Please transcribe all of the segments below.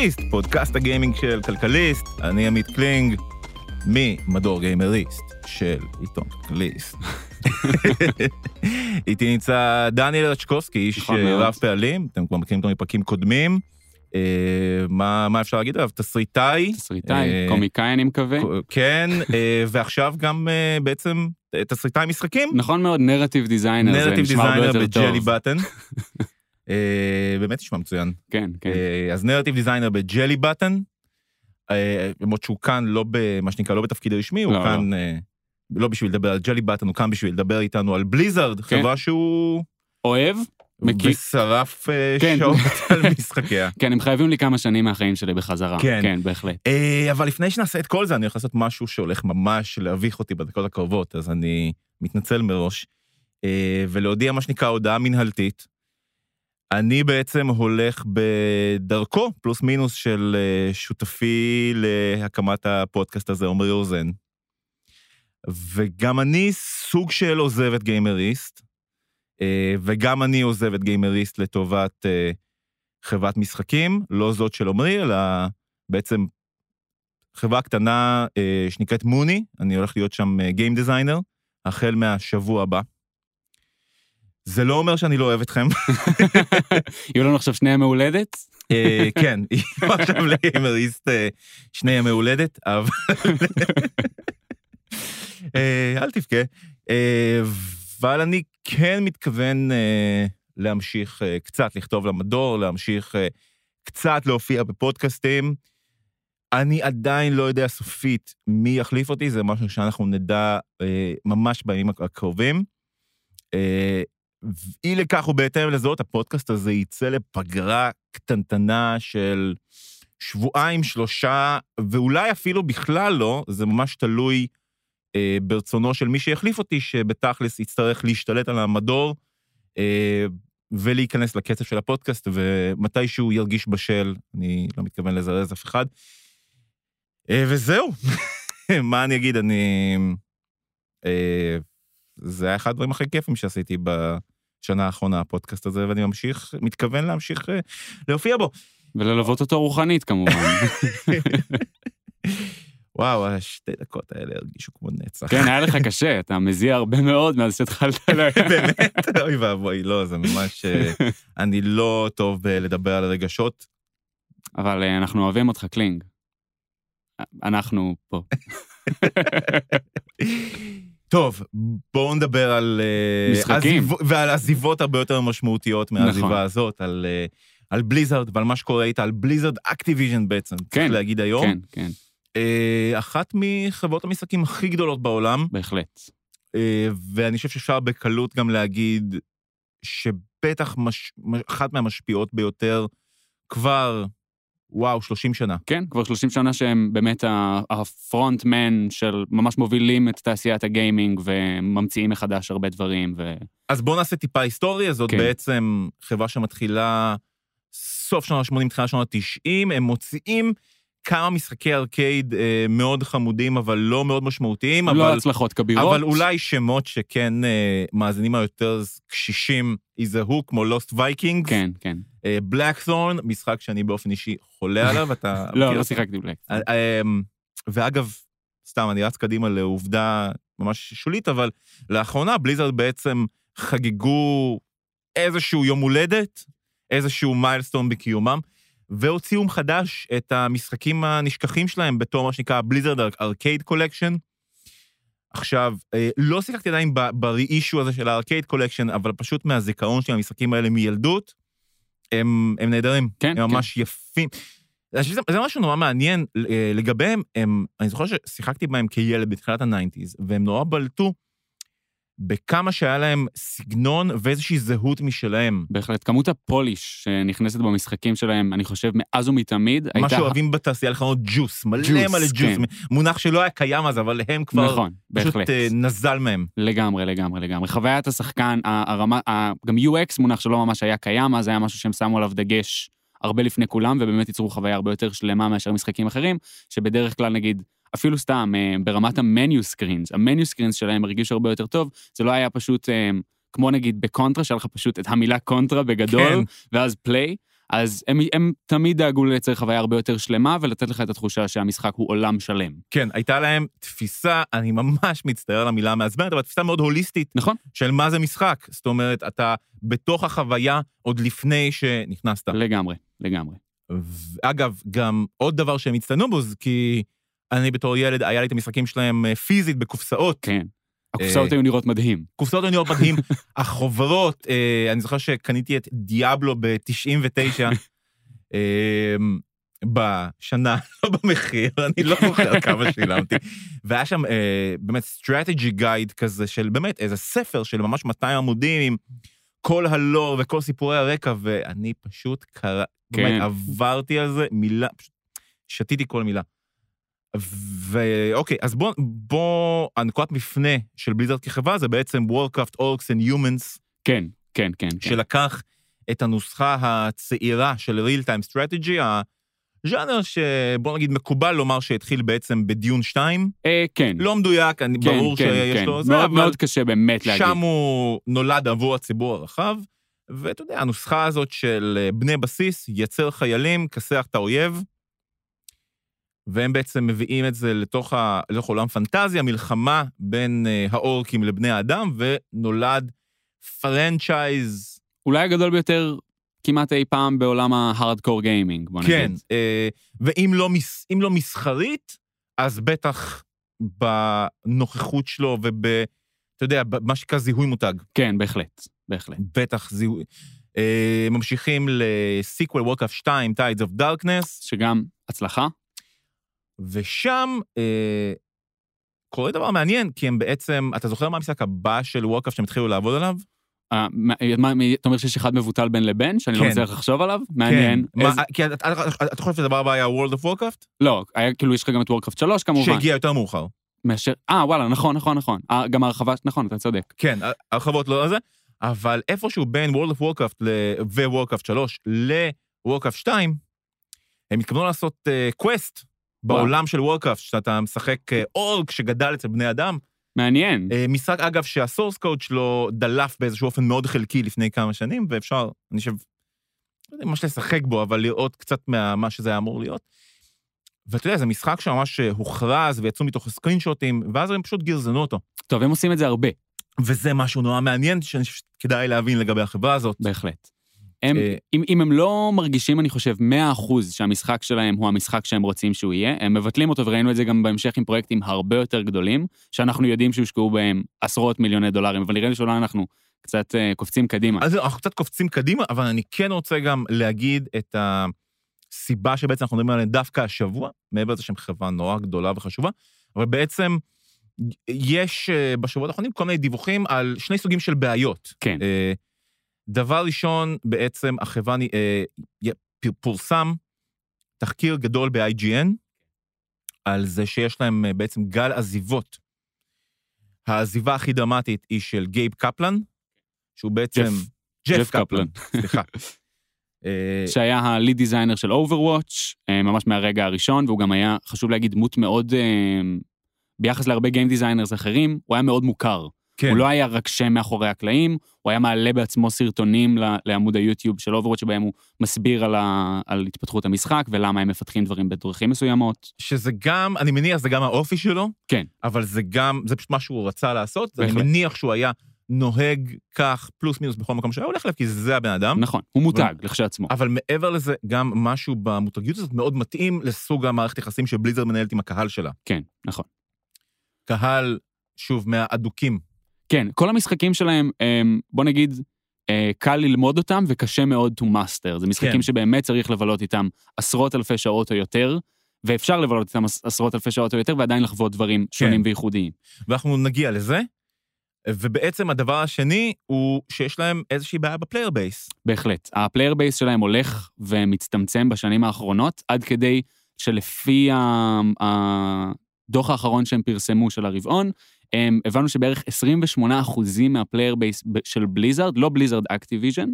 גיימריסט, פודקאסט הגיימינג של כלכליסט, אני עמית קלינג, ממדור גיימריסט של עיתון כלכליסט. איתי נמצא דניאל רצ'קובסקי, איש נכון מאוד. רב פעלים, אתם כבר מכירים אותו מפרקים קודמים. אה, מה אפשר להגיד עליו? תסריטאי. תסריטאי, אה, קומיקאי אני מקווה. כן, אה, ועכשיו גם אה, בעצם אה, תסריטאי משחקים. נכון מאוד, narrative designer, זה narrative נשמע הרבה designer יותר טוב. ב Jelly Button. אה, באמת נשמע מצוין. כן, כן. אה, אז נרטיב דיזיינר בג'לי בטן, אה, למרות שהוא כאן לא במה שנקרא, לא בתפקיד רשמי, הוא לא, כאן אה, לא בשביל לדבר על ג'לי בטן, הוא כאן בשביל לדבר איתנו על בליזארד, כן. חברה שהוא... אוהב? מכיר. ושרף כן. שעות על משחקיה. כן, הם חייבים לי כמה שנים מהחיים שלי בחזרה. כן. כן, בהחלט. אבל לפני שנעשה את כל זה, אני הולך לעשות משהו שהולך ממש להביך אותי בדקות הקרובות, אז אני מתנצל מראש. ולהודיע מה שנקרא הודעה מנהלתית. אני בעצם הולך בדרכו, פלוס מינוס, של אה, שותפי להקמת הפודקאסט הזה, עמרי רוזן. וגם אני סוג של עוזב את גיימריסט, אה, וגם אני עוזב את גיימריסט לטובת אה, חברת משחקים, לא זאת של עמרי, אלא בעצם חברה קטנה שנקראת מוני, אני הולך להיות שם גיים דיזיינר, החל מהשבוע הבא. זה לא אומר שאני לא אוהב אתכם. יהיו לנו עכשיו שני ימי הולדת? אה, כן, יהיו עכשיו לגיימריסט אה, שני ימי הולדת, אבל... אה, אל תבכה. אבל אני כן מתכוון להמשיך קצת לכתוב למדור, להמשיך קצת להופיע בפודקאסטים. אני עדיין לא יודע סופית מי יחליף אותי, זה משהו שאנחנו נדע ממש בימים הקרובים. אי לכך ובהתאם לזאת, הפודקאסט הזה יצא לפגרה קטנטנה של שבועיים, שלושה, ואולי אפילו בכלל לא, זה ממש תלוי אה, ברצונו של מי שיחליף אותי, שבתכלס יצטרך להשתלט על המדור אה, ולהיכנס לקצב של הפודקאסט, ומתי שהוא ירגיש בשל, אני לא מתכוון לזרז אף אחד. אה, וזהו, מה אני אגיד, אני... אה, זה היה אחד הדברים הכי כיפים שעשיתי בשנה האחרונה, הפודקאסט הזה, ואני ממשיך, מתכוון להמשיך אה, להופיע בו. וללוות אותו רוחנית כמובן. וואו, השתי דקות האלה הרגישו כמו נצח. כן, היה לך קשה, אתה מזיע הרבה מאוד מאז שהתחלת ל... באמת, אוי ואבוי, לא, זה ממש... אה, אני לא טוב בלדבר על רגשות. אבל אה, אנחנו אוהבים אותך, קלינג. אנחנו פה. טוב, בואו נדבר על... אה, משחקים. עזיב- ועל עזיבות הרבה יותר משמעותיות מהעזיבה נכון. הזאת, על, אה, על בליזארד ועל מה שקורה איתה, על בליזארד Activision בעצם, צריך כן, להגיד היום. כן, כן, אה, אחת מחברות המשחקים הכי גדולות בעולם, בהחלט. ואני חושב שאפשר בקלות גם להגיד שבטח מש, אחת מהמשפיעות ביותר כבר, וואו, 30 שנה. כן, כבר 30 שנה שהם באמת הפרונטמן של ממש מובילים את תעשיית הגיימינג וממציאים מחדש הרבה דברים, ו... אז בואו נעשה טיפה היסטוריה, זאת כן. בעצם חברה שמתחילה סוף שנות ה-80, תחילת שנות ה-90, הם מוציאים כמה משחקי ארקייד אה, מאוד חמודים, אבל לא מאוד משמעותיים, לא אבל, הצלחות כבירות. אבל אולי שמות שכן אה, מאזינים היותר קשישים יזהו, כמו Lost Viking, כן, כן. Blackthorne, משחק שאני באופן אישי חולה עליו, אתה... לא, לא? שיחקתי Black. אה, אמ, ואגב, סתם, אני רץ קדימה לעובדה ממש שולית, אבל לאחרונה בליזרד בעצם חגגו איזשהו יום הולדת, איזשהו milestone בקיומם, והוציאו מחדש את המשחקים הנשכחים שלהם בתור מה שנקרא Blizzard Arcade Collection. עכשיו, אה, לא שיחקתי עדיין ב-re-issue הזה של ה Arcade Collection, אבל פשוט מהזיכרון שלי, המשחקים האלה מילדות, הם, הם נהדרים. כן, הם כן. ממש יפים. אני חושב שזה זה משהו נורא מעניין אה, לגביהם, הם, אני זוכר ששיחקתי בהם כילד בתחילת ה nineties, והם נורא בלטו בכמה שהיה להם סגנון ואיזושהי זהות משלהם. בהחלט. כמות הפוליש שנכנסת במשחקים שלהם, אני חושב, מאז ומתמיד, מה הייתה... שאוהבים בתעשייה לכנות ג'וס, מלא ג'וס, מלא ג'וס, כן. מונח שלא היה קיים אז, אבל הם כבר נכון, פשוט בהחלט. אה, נזל מהם. לגמרי, לגמרי, לגמרי. חוויית השחקן, הרמה, גם UX מונח שלא ממש היה קיים, אז היה משהו שהם שמו עליו דגש הרבה לפני כולם, ובאמת ייצרו חוויה הרבה יותר שלמה מאשר משחקים אחרים, שבדרך כלל נגיד, אפילו סתם, אה, ברמת ה menu screens, ה menu screens שלהם הרגישו הרבה יותר טוב, זה לא היה פשוט, אה, כמו נגיד בקונטרה, שהיה לך פשוט את המילה קונטרה בגדול, כן. ואז play, אז הם, הם תמיד דאגו לייצר חוויה הרבה יותר שלמה ולתת לך את התחושה שהמשחק הוא עולם שלם. כן, הייתה להם תפיסה, אני ממש מצטער על המילה המעצבנת, אבל תפיסה מאוד הוליסטית נכון? של מה זה משחק. זאת אומרת, אתה בתוך החוויה עוד לפני שנכנסת. לגמרי, לגמרי. אגב, גם עוד דבר שהם הצטיינו בו, זה כי אני בתור ילד, היה לי את המשחקים שלהם אה, פיזית בקופסאות. כן. הקופסאות היו נראות מדהים. קופסאות היו נראות מדהים. החוברות, אה, אני זוכר שקניתי את דיאבלו ב-99, אה, בשנה, לא במחיר, אני לא זוכר כמה שילמתי. והיה שם אה, באמת strategy guide כזה של באמת איזה ספר של ממש 200 עמודים עם כל הלור וכל סיפורי הרקע, ואני פשוט קרא, כן. באמת עברתי על זה מילה, פשוט שתיתי כל מילה. ואוקיי, אז בוא, בוא, הנקודת מפנה של בליזרד כחברה זה בעצם Warcraft Orcs and Humans, כן, כן, כן. כן. שלקח את הנוסחה הצעירה של real time strategy, הז'אנר שבוא נגיד מקובל לומר שהתחיל בעצם בדיון 2, אה, כן. לא מדויק, אני, כן, ברור כן, שיש כן. לו זה, מאוד, אבל מאוד קשה באמת להגיד. שם הוא נולד עבור הציבור הרחב, ואתה יודע, הנוסחה הזאת של אה, בני בסיס, ייצר חיילים, כסח את האויב, והם בעצם מביאים את זה לתוך, ה... לתוך עולם פנטזיה, מלחמה בין אה, האורקים לבני האדם, ונולד franchise, אולי הגדול ביותר כמעט אי פעם בעולם ה hardcore gaming, בוא נגיד. כן, אה, ואם לא, מס... לא מסחרית, אז בטח בנוכחות שלו וב... אתה יודע, במה שנקרא זיהוי מותג. כן, בהחלט, בהחלט. בטח זיהוי. אה, ממשיכים ל sequel Warcraft 2, Tides of Darkness, שגם הצלחה. ושם אה, קורה דבר מעניין, כי הם בעצם, אתה זוכר מה המשחק הבא של Warcraft שהם התחילו לעבוד עליו? אה, מה- מה- מה- אתה אומר שיש אחד מבוטל בין לבין, שאני לא כן. מצליח לחשוב עליו? מעניין. כן. מה, איזה- כי אתה- אתה אתה חושב שהדבר הבא היה World of Warcraft? לא, היה כאילו, יש לך גם את Warcraft 3 כמובן. שהגיע יותר מאוחר. מאשר... אה, וואלה, נכון, נכון, נכון. אה, גם ההרחבה, נכון, אתה צודק. כן, הרחבות לא זה, אבל איפשהו בין World of Warcraft ל- ו-Warcraft 3 ל-Warcraft 2, הם התכוונו לעשות quest בעולם של Warcraft, שאתה משחק אה, אורק שגדל אצל בני אדם. מעניין. אה, משחק, אגב, שה source code שלו דלף באיזשהו אופן מאוד חלקי לפני כמה שנים, ואפשר, אני חושב, לא יודע ממש לשחק בו, אבל לראות קצת מה שזה היה אמור להיות. ואתה יודע, זה משחק שממש אה, הוכרז ויצאו מתוך סקרינשוטים, ואז הם פשוט גרזנו אותו. טוב, הם עושים את זה הרבה, וזה משהו נורא מעניין שאני חושב שכדאי להבין לגבי החברה הזאת. בהחלט. הם, אה, אם, אם הם לא מרגישים, אני חושב, 100% שהמשחק שלהם הוא המשחק שהם רוצים שהוא יהיה, הם מבטלים אותו, וראינו את זה גם בהמשך עם פרויקטים הרבה יותר גדולים, שאנחנו יודעים שהושקעו בהם עשרות מיליוני דולרים, אבל נראה לי שאולי אנחנו קצת uh, קופצים קדימה. אז אנחנו קצת קופצים קדימה, אבל אני כן רוצה גם להגיד את הסיבה שבעצם אנחנו מדברים עליה דווקא השבוע, מעבר לזה שהם חברה נורא גדולה וחשובה, אבל בעצם יש אה, בשבועות האחרונים כל מיני דיווחים על שני סוגים של בעיות. כן. דבר ראשון, בעצם החברה, אה, פורסם תחקיר גדול ב-IGN על זה שיש להם אה, בעצם גל עזיבות. העזיבה הכי דרמטית היא של גייב קפלן, שהוא בעצם... ג'ף. ג'ף קפלן, סליחה. אה, שהיה ה lead designer של Overwatch, אה, ממש מהרגע הראשון, והוא גם היה, חשוב להגיד, דמות מאוד, ביחס להרבה game designers אחרים, הוא היה מאוד מוכר. כן, הוא לא היה רק שם מאחורי הקלעים, הוא היה מעלה בעצמו סרטונים לעמוד היוטיוב של Overwatch, שבהם הוא מסביר על, ה, על התפתחות המשחק ולמה הם מפתחים דברים בדרכים מסוימות. שזה גם, אני מניח, זה גם האופי שלו. כן. אבל זה גם, זה פשוט מה שהוא רצה לעשות. אני בהחלט. מניח שהוא היה נוהג כך, פלוס מינוס בכל מקום שהיה הולך אליו, כי זה הבן אדם. נכון, הוא מותג לכשעצמו. אבל מעבר לזה, גם משהו במותגיות הזאת מאוד מתאים לסוג המערכת יחסים שבליזרד מנהלת עם הקהל שלה. כן, נכון. קהל, שוב, מהאדוקים. כן, כל המשחקים שלהם, הם, בוא נגיד, אה, קל ללמוד אותם וקשה מאוד to master. זה משחקים כן. שבאמת צריך לבלות איתם עשרות אלפי שעות או יותר, ואפשר לבלות איתם עש- עשרות אלפי שעות או יותר ועדיין לחוות דברים שונים וייחודיים. ואנחנו נגיע לזה. ובעצם הדבר השני הוא שיש להם איזושהי בעיה ב player base. בהחלט. ה player base שלהם הולך ומצטמצם בשנים האחרונות, עד כדי שלפי הדוח האחרון שהם פרסמו של הרבעון, הבנו שבערך 28% מה player base של בליזרד, לא בליזרד Activision,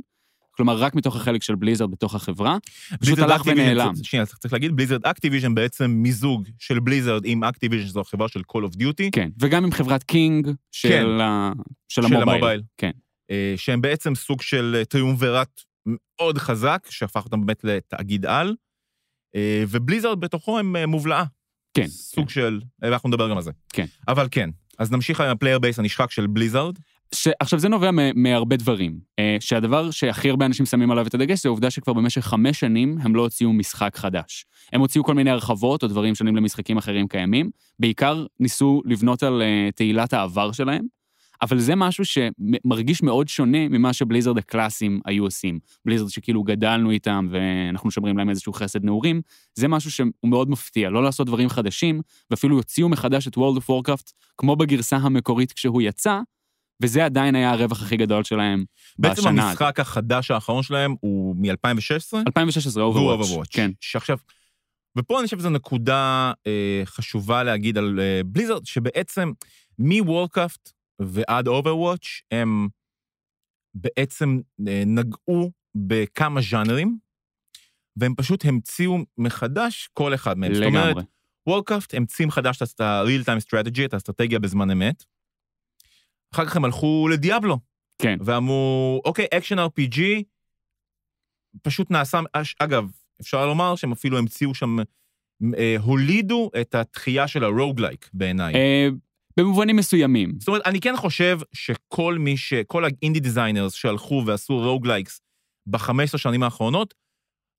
כלומר רק מתוך החלק של בליזרד בתוך החברה, פשוט הלך ונעלם. שנייה, צריך צריך להגיד, בליזרד Activision בעצם מיזוג של בליזרד עם Activision, זו החברה של Call of Duty. כן, וגם עם חברת King של, כן. ה... של של המובייל. המובייל. כן. אה, שהם בעצם סוג של אה, טריומווירט מאוד חזק, שהפך אותם באמת לתאגיד על, אה, ובליזרד בתוכו הם אה, מובלעה. כן. סוג כן. של, ואנחנו נדבר גם על זה. כן. אבל כן, אז נמשיך עם ה player base הנשחק של בליזרד. ש... עכשיו, זה נובע מ- מהרבה דברים. אה, שהדבר שהכי הרבה אנשים שמים עליו את הדגש זה העובדה שכבר במשך חמש שנים הם לא הוציאו משחק חדש. הם הוציאו כל מיני הרחבות או דברים שונים למשחקים אחרים קיימים. בעיקר ניסו לבנות על אה, תהילת העבר שלהם, אבל זה משהו שמרגיש מאוד שונה ממה שבליזרד הקלאסיים היו עושים. בליזרד שכאילו גדלנו איתם ואנחנו שומרים להם איזשהו חסד נעורים, זה משהו שהוא מאוד מפתיע, לא לעשות דברים חדשים, ואפילו יוציאו מחדש את World of Warcraft כמו בגרסה המקורית כשהוא יצא, וזה עדיין היה הרווח הכי גדול שלהם בעצם בשנה הזאת. המשחק החדש האחרון שלהם הוא מ-2016. 2016, והוא Overwatch. Overwatch. כן. שעכשיו, ופה אני חושב שזו נקודה אה, חשובה להגיד על אה, בליזרד, שבעצם מוורקראפט ועד Overwatch הם בעצם אה, נגעו בכמה ז'אנרים, והם פשוט המציאו מחדש כל אחד מהם. זאת אומרת, לגמרי. Warcraft המציא מחדש את ה-real time strategy, את האסטרטגיה בזמן אמת. אחר כך הם הלכו לדיאבלו, כן. ואמרו, אוקיי, action RPG, פשוט נעשה, אגב, אפשר לומר שהם אפילו המציאו שם, אה, הולידו את התחייה של ה roguelike בעיניי. אה, במובנים מסוימים. זאת אומרת, אני כן חושב שכל מי ש... כל ה indie designers שהלכו ועשו roguelikes ב-15 שנים האחרונות,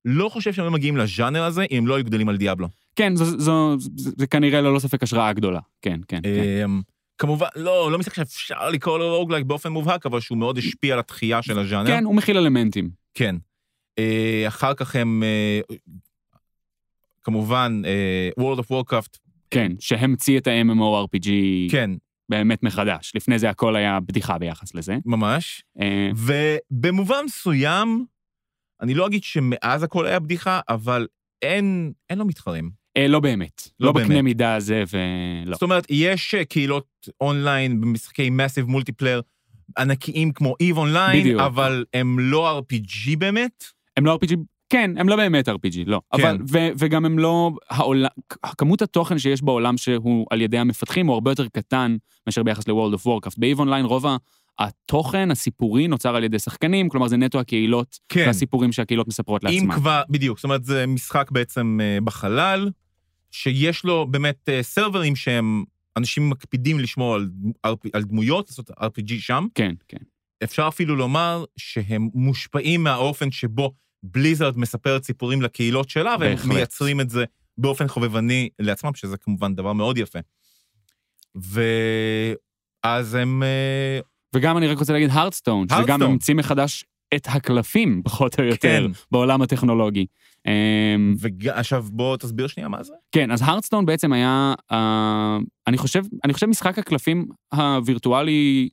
לא חושב שהם היו מגיעים לז'אנר הזה אם הם לא היו גדלים על דיאבלו. כן, זו, זו, זו, זה כנראה ללא ספק השראה גדולה. כן, כן, כן. אמ, כמובן, לא, לא משחק שאפשר לקרוא לו רוגלייק באופן מובהק, אבל שהוא מאוד השפיע על התחייה של הז'אנר. כן, הוא מכיל אלמנטים. כן. אה, אחר כך הם, אה, כמובן, אה, World of Warcraft, כן, שהמציא את ה-MMORPG כן, באמת מחדש. לפני זה הכל היה בדיחה ביחס לזה. ממש. אה, ובמובן מסוים, אני לא אגיד שמאז הכל היה בדיחה, אבל אין, אין לו מתחרים. אה, לא באמת. לא לא בקנה באמת. מידה הזה ולא. זאת אומרת, יש אה, קהילות אונליין במשחקי massive multiplayer ענקיים כמו EVE אונליין, בדיוק. אבל הם לא RPG באמת. הם לא RPG, כן, הם לא באמת RPG, לא. כן. אבל, ו, וגם הם לא, העולם, כמות התוכן שיש בעולם שהוא על ידי המפתחים הוא הרבה יותר קטן מאשר ביחס ל-World of Warcraft. ב-EVE אונליין רוב התוכן הסיפורי נוצר על ידי שחקנים, כלומר זה נטו הקהילות כן. והסיפורים שהקהילות מספרות אם לעצמן. כבר, בדיוק, זאת אומרת, זה משחק בעצם אה, בחלל, שיש לו באמת אה, סרברים שהם, אנשים מקפידים לשמור על, על דמויות, לעשות RPG שם. כן, כן. אפשר אפילו לומר שהם מושפעים מהאופן שבו בליזרד מספרת סיפורים לקהילות שלה, והם בהחלט. מייצרים את זה באופן חובבני לעצמם, שזה כמובן דבר מאוד יפה. ואז הם... אה, וגם אני רק רוצה להגיד הרדסטון, שגם. המציא מחדש את הקלפים, פחות או יותר, כן. בעולם הטכנולוגי. אמ, ועכשיו בוא תסביר שנייה מה זה. כן, אז הרדסטון בעצם היה, אה, אני חושב, אני חושב משחק הקלפים הווירטואלי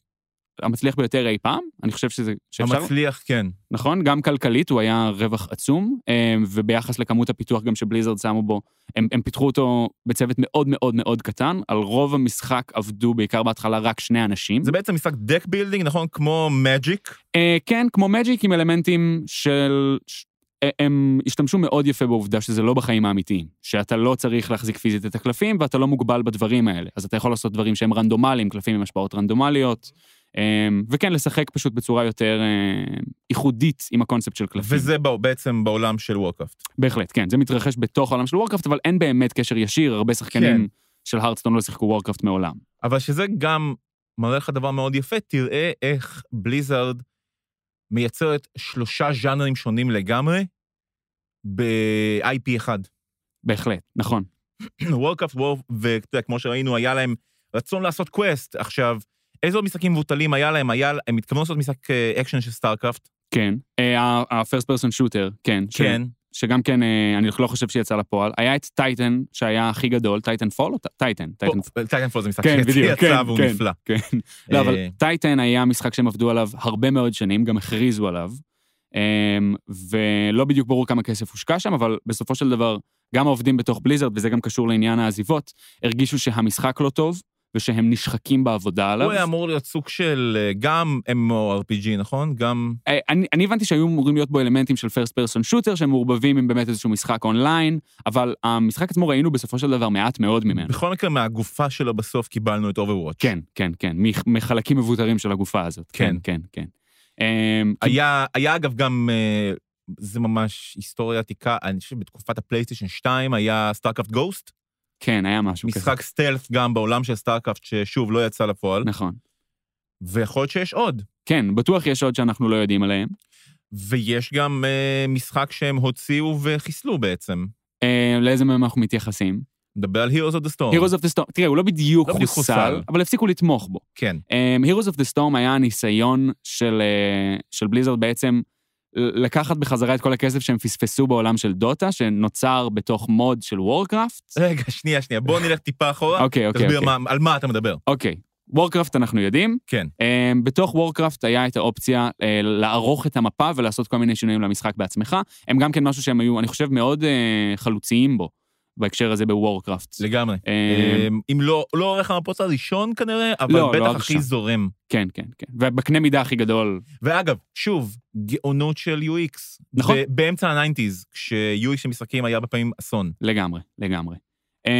המצליח ביותר אי פעם, אני חושב שזה, שאפשר, המצליח, כן. נכון? גם כלכלית הוא היה רווח עצום, אה, וביחס לכמות הפיתוח גם שבליזרד שמו בו, הם, הם פיתחו אותו בצוות מאוד מאוד מאוד קטן, על רוב המשחק עבדו בעיקר בהתחלה רק שני אנשים. זה בעצם משחק deck building, נכון? כמו מג'יק. אה, כן, כמו מג'יק עם אלמנטים של... אה, הם השתמשו מאוד יפה בעובדה שזה לא בחיים האמיתיים, שאתה לא צריך להחזיק פיזית את הקלפים ואתה לא מוגבל בדברים האלה. אז אתה יכול לעשות דברים שהם רנדומליים, קלפים עם השפעות רנדומליות, וכן, לשחק פשוט בצורה יותר אה, ייחודית עם הקונספט של קלפים. וזה בא- בעצם בעולם של וורקראפט. בהחלט, כן, זה מתרחש בתוך העולם של וורקראפט, אבל אין באמת קשר ישיר, הרבה שחקנים כן. של הרדסטון לא שיחקו וורקראפט מעולם. אבל שזה גם מראה לך דבר מאוד יפה, תראה איך בליזרד מייצרת שלושה ז'אנרים שונים לגמרי ב-IP אחד. בהחלט, נכון. וורקראפט וור, ואתה יודע, כמו שראינו, היה להם רצון לעשות קווסט. עכשיו, איזה עוד משחקים מבוטלים היה להם? היה, הם התכוונו לעשות משחק אה, אקשן של סטארקראפט. כן, ה-first person shooter, כן. כן. שגם כן, אה, אני לא חושב שיצא לפועל. היה את טייטן, שהיה הכי גדול, טייטן פול או טייטן? טייטן טייטנפול זה משחק כן, שיצא כן, והוא כן. נפלא. כן. לא, אבל אה, טייטן היה משחק שהם עבדו עליו הרבה מאוד שנים, גם הכריזו עליו, אמ, ולא בדיוק ברור כמה כסף הושקע שם, אבל בסופו של דבר, גם העובדים בתוך בליזרד, וזה גם קשור לעניין העזיבות, הרגישו שהמשחק לא טוב, ושהם נשחקים בעבודה עליו. הוא היה אמור להיות סוג של אה, גם MMORPG, נכון? גם... אה, אני, אני הבנתי שהיו אמורים להיות בו אלמנטים של first person shooter שהם מעורבבים עם באמת איזשהו משחק אונליין, אבל המשחק עצמו ראינו בסופו של דבר מעט מאוד ממנו. בכל מקרה, מהגופה שלו בסוף קיבלנו את Overwatch. כן, כן, כן, מח- מחלקים מבוטרים של הגופה הזאת. כן, כן. כן, כן. אמ, היה, היה אגב גם, אה, זה ממש היסטוריה עתיקה. אני חושב שבתקופת הפלייסטיישן 2 היה סטארקראפט גוסט, כן, היה משהו כזה. משחק stealth גם בעולם של סטארקראפט, ששוב, לא יצא לפועל, נכון. ויכול להיות שיש עוד. כן, בטוח יש עוד שאנחנו לא יודעים עליהם. ויש גם אה, משחק שהם הוציאו וחיסלו בעצם. אה, לאיזה מהם אנחנו מתייחסים? מדבר על Heroes of the Storm. Heroes of the Storm, תראה, הוא לא בדיוק לא חוסל, חוסל. אבל הפסיקו לתמוך בו. כן, אמ, Heroes of the Storm היה הניסיון של, אה, של בליזרד בעצם לקחת בחזרה את כל הכסף שהם פספסו בעולם של דוטה, שנוצר בתוך מוד של וורקראפט. רגע, שנייה, שנייה, בוא נלך טיפה אחורה. אוקיי, אוקיי, תסביר אוקיי. מה- על מה אתה מדבר. אוקיי, וורקראפט אנחנו יודעים. כן. אמ, בתוך וורקראפט היה את האופציה אה, לערוך את המפה ולעשות כל מיני שינויים למשחק בעצמך. הם גם כן משהו שהם היו, אני חושב, מאוד אה, חלוציים בו, בהקשר הזה בוורקראפט. לגמרי. אה, אמ, אם לא, לא עורך המפות הראשון כנראה, אבל לא, לא בטח. הכי זורם. כן, כן, כן. ובקנה מידה הכי גדול, ואגב, שוב, גאונות של UX. נכון. באמצע ה nineties, כש-UX של משחקים היה הרבה פעמים אסון. לגמרי, לגמרי. אמ,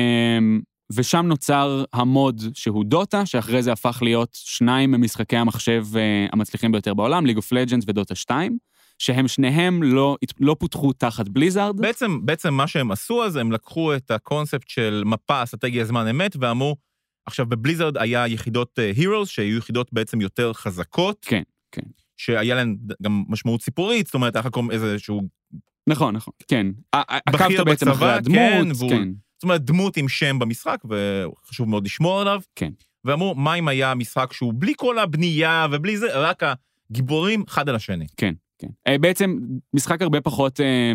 ושם נוצר המוד שהוא דוטה, שאחרי זה הפך להיות שניים ממשחקי המחשב אה, המצליחים ביותר בעולם, ליג אוף לג'נדס ודוטה 2, שהם שניהם לא, לא פותחו תחת בליזארד. בעצם, בעצם מה שהם עשו אז, הם לקחו את הקונספט של מפה אסטרטגיה זמן אמת, ואמרו, עכשיו בבליזרד היה יחידות הירוס, שהיו יחידות בעצם יותר חזקות. כן, כן. שהיה להן גם משמעות סיפורית, זאת אומרת, היה לך איזשהו... נכון, נכון, כן. עקבת בעצם אחרי הדמות, כן, והוא- כן. זאת אומרת, דמות עם שם במשחק, וחשוב מאוד לשמור עליו. כן. ואמרו, מה אם היה משחק שהוא בלי כל הבנייה ובלי זה, רק הגיבורים אחד על השני. כן, כן. אה, בעצם משחק הרבה פחות, אה,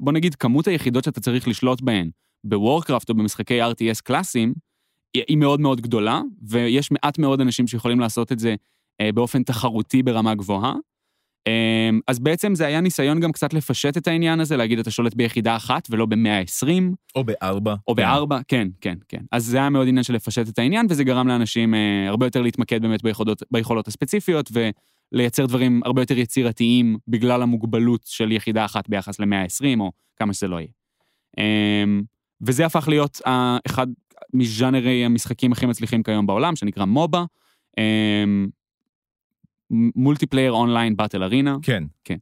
בוא נגיד, כמות היחידות שאתה צריך לשלוט בהן בוורקראפט או במשחקי RTS קלאסיים, היא מאוד מאוד גדולה, ויש מעט מאוד אנשים שיכולים לעשות את זה אה, באופן תחרותי ברמה גבוהה. אז בעצם זה היה ניסיון גם קצת לפשט את העניין הזה, להגיד אתה שולט ביחידה אחת ולא ב-120, או בארבע. או בארבע, כן, כן, כן. אז זה היה מאוד עניין של לפשט את העניין, וזה גרם לאנשים אה, הרבה יותר להתמקד באמת ביכולות, ביכולות הספציפיות, ולייצר דברים הרבה יותר יצירתיים בגלל המוגבלות של יחידה אחת ביחס ל-120, או כמה שזה לא יהיה. אה, וזה הפך להיות אחד מז'אנרי המשחקים הכי מצליחים כיום בעולם, שנקרא MOBA. אה, multiplayer online battle arena. כן.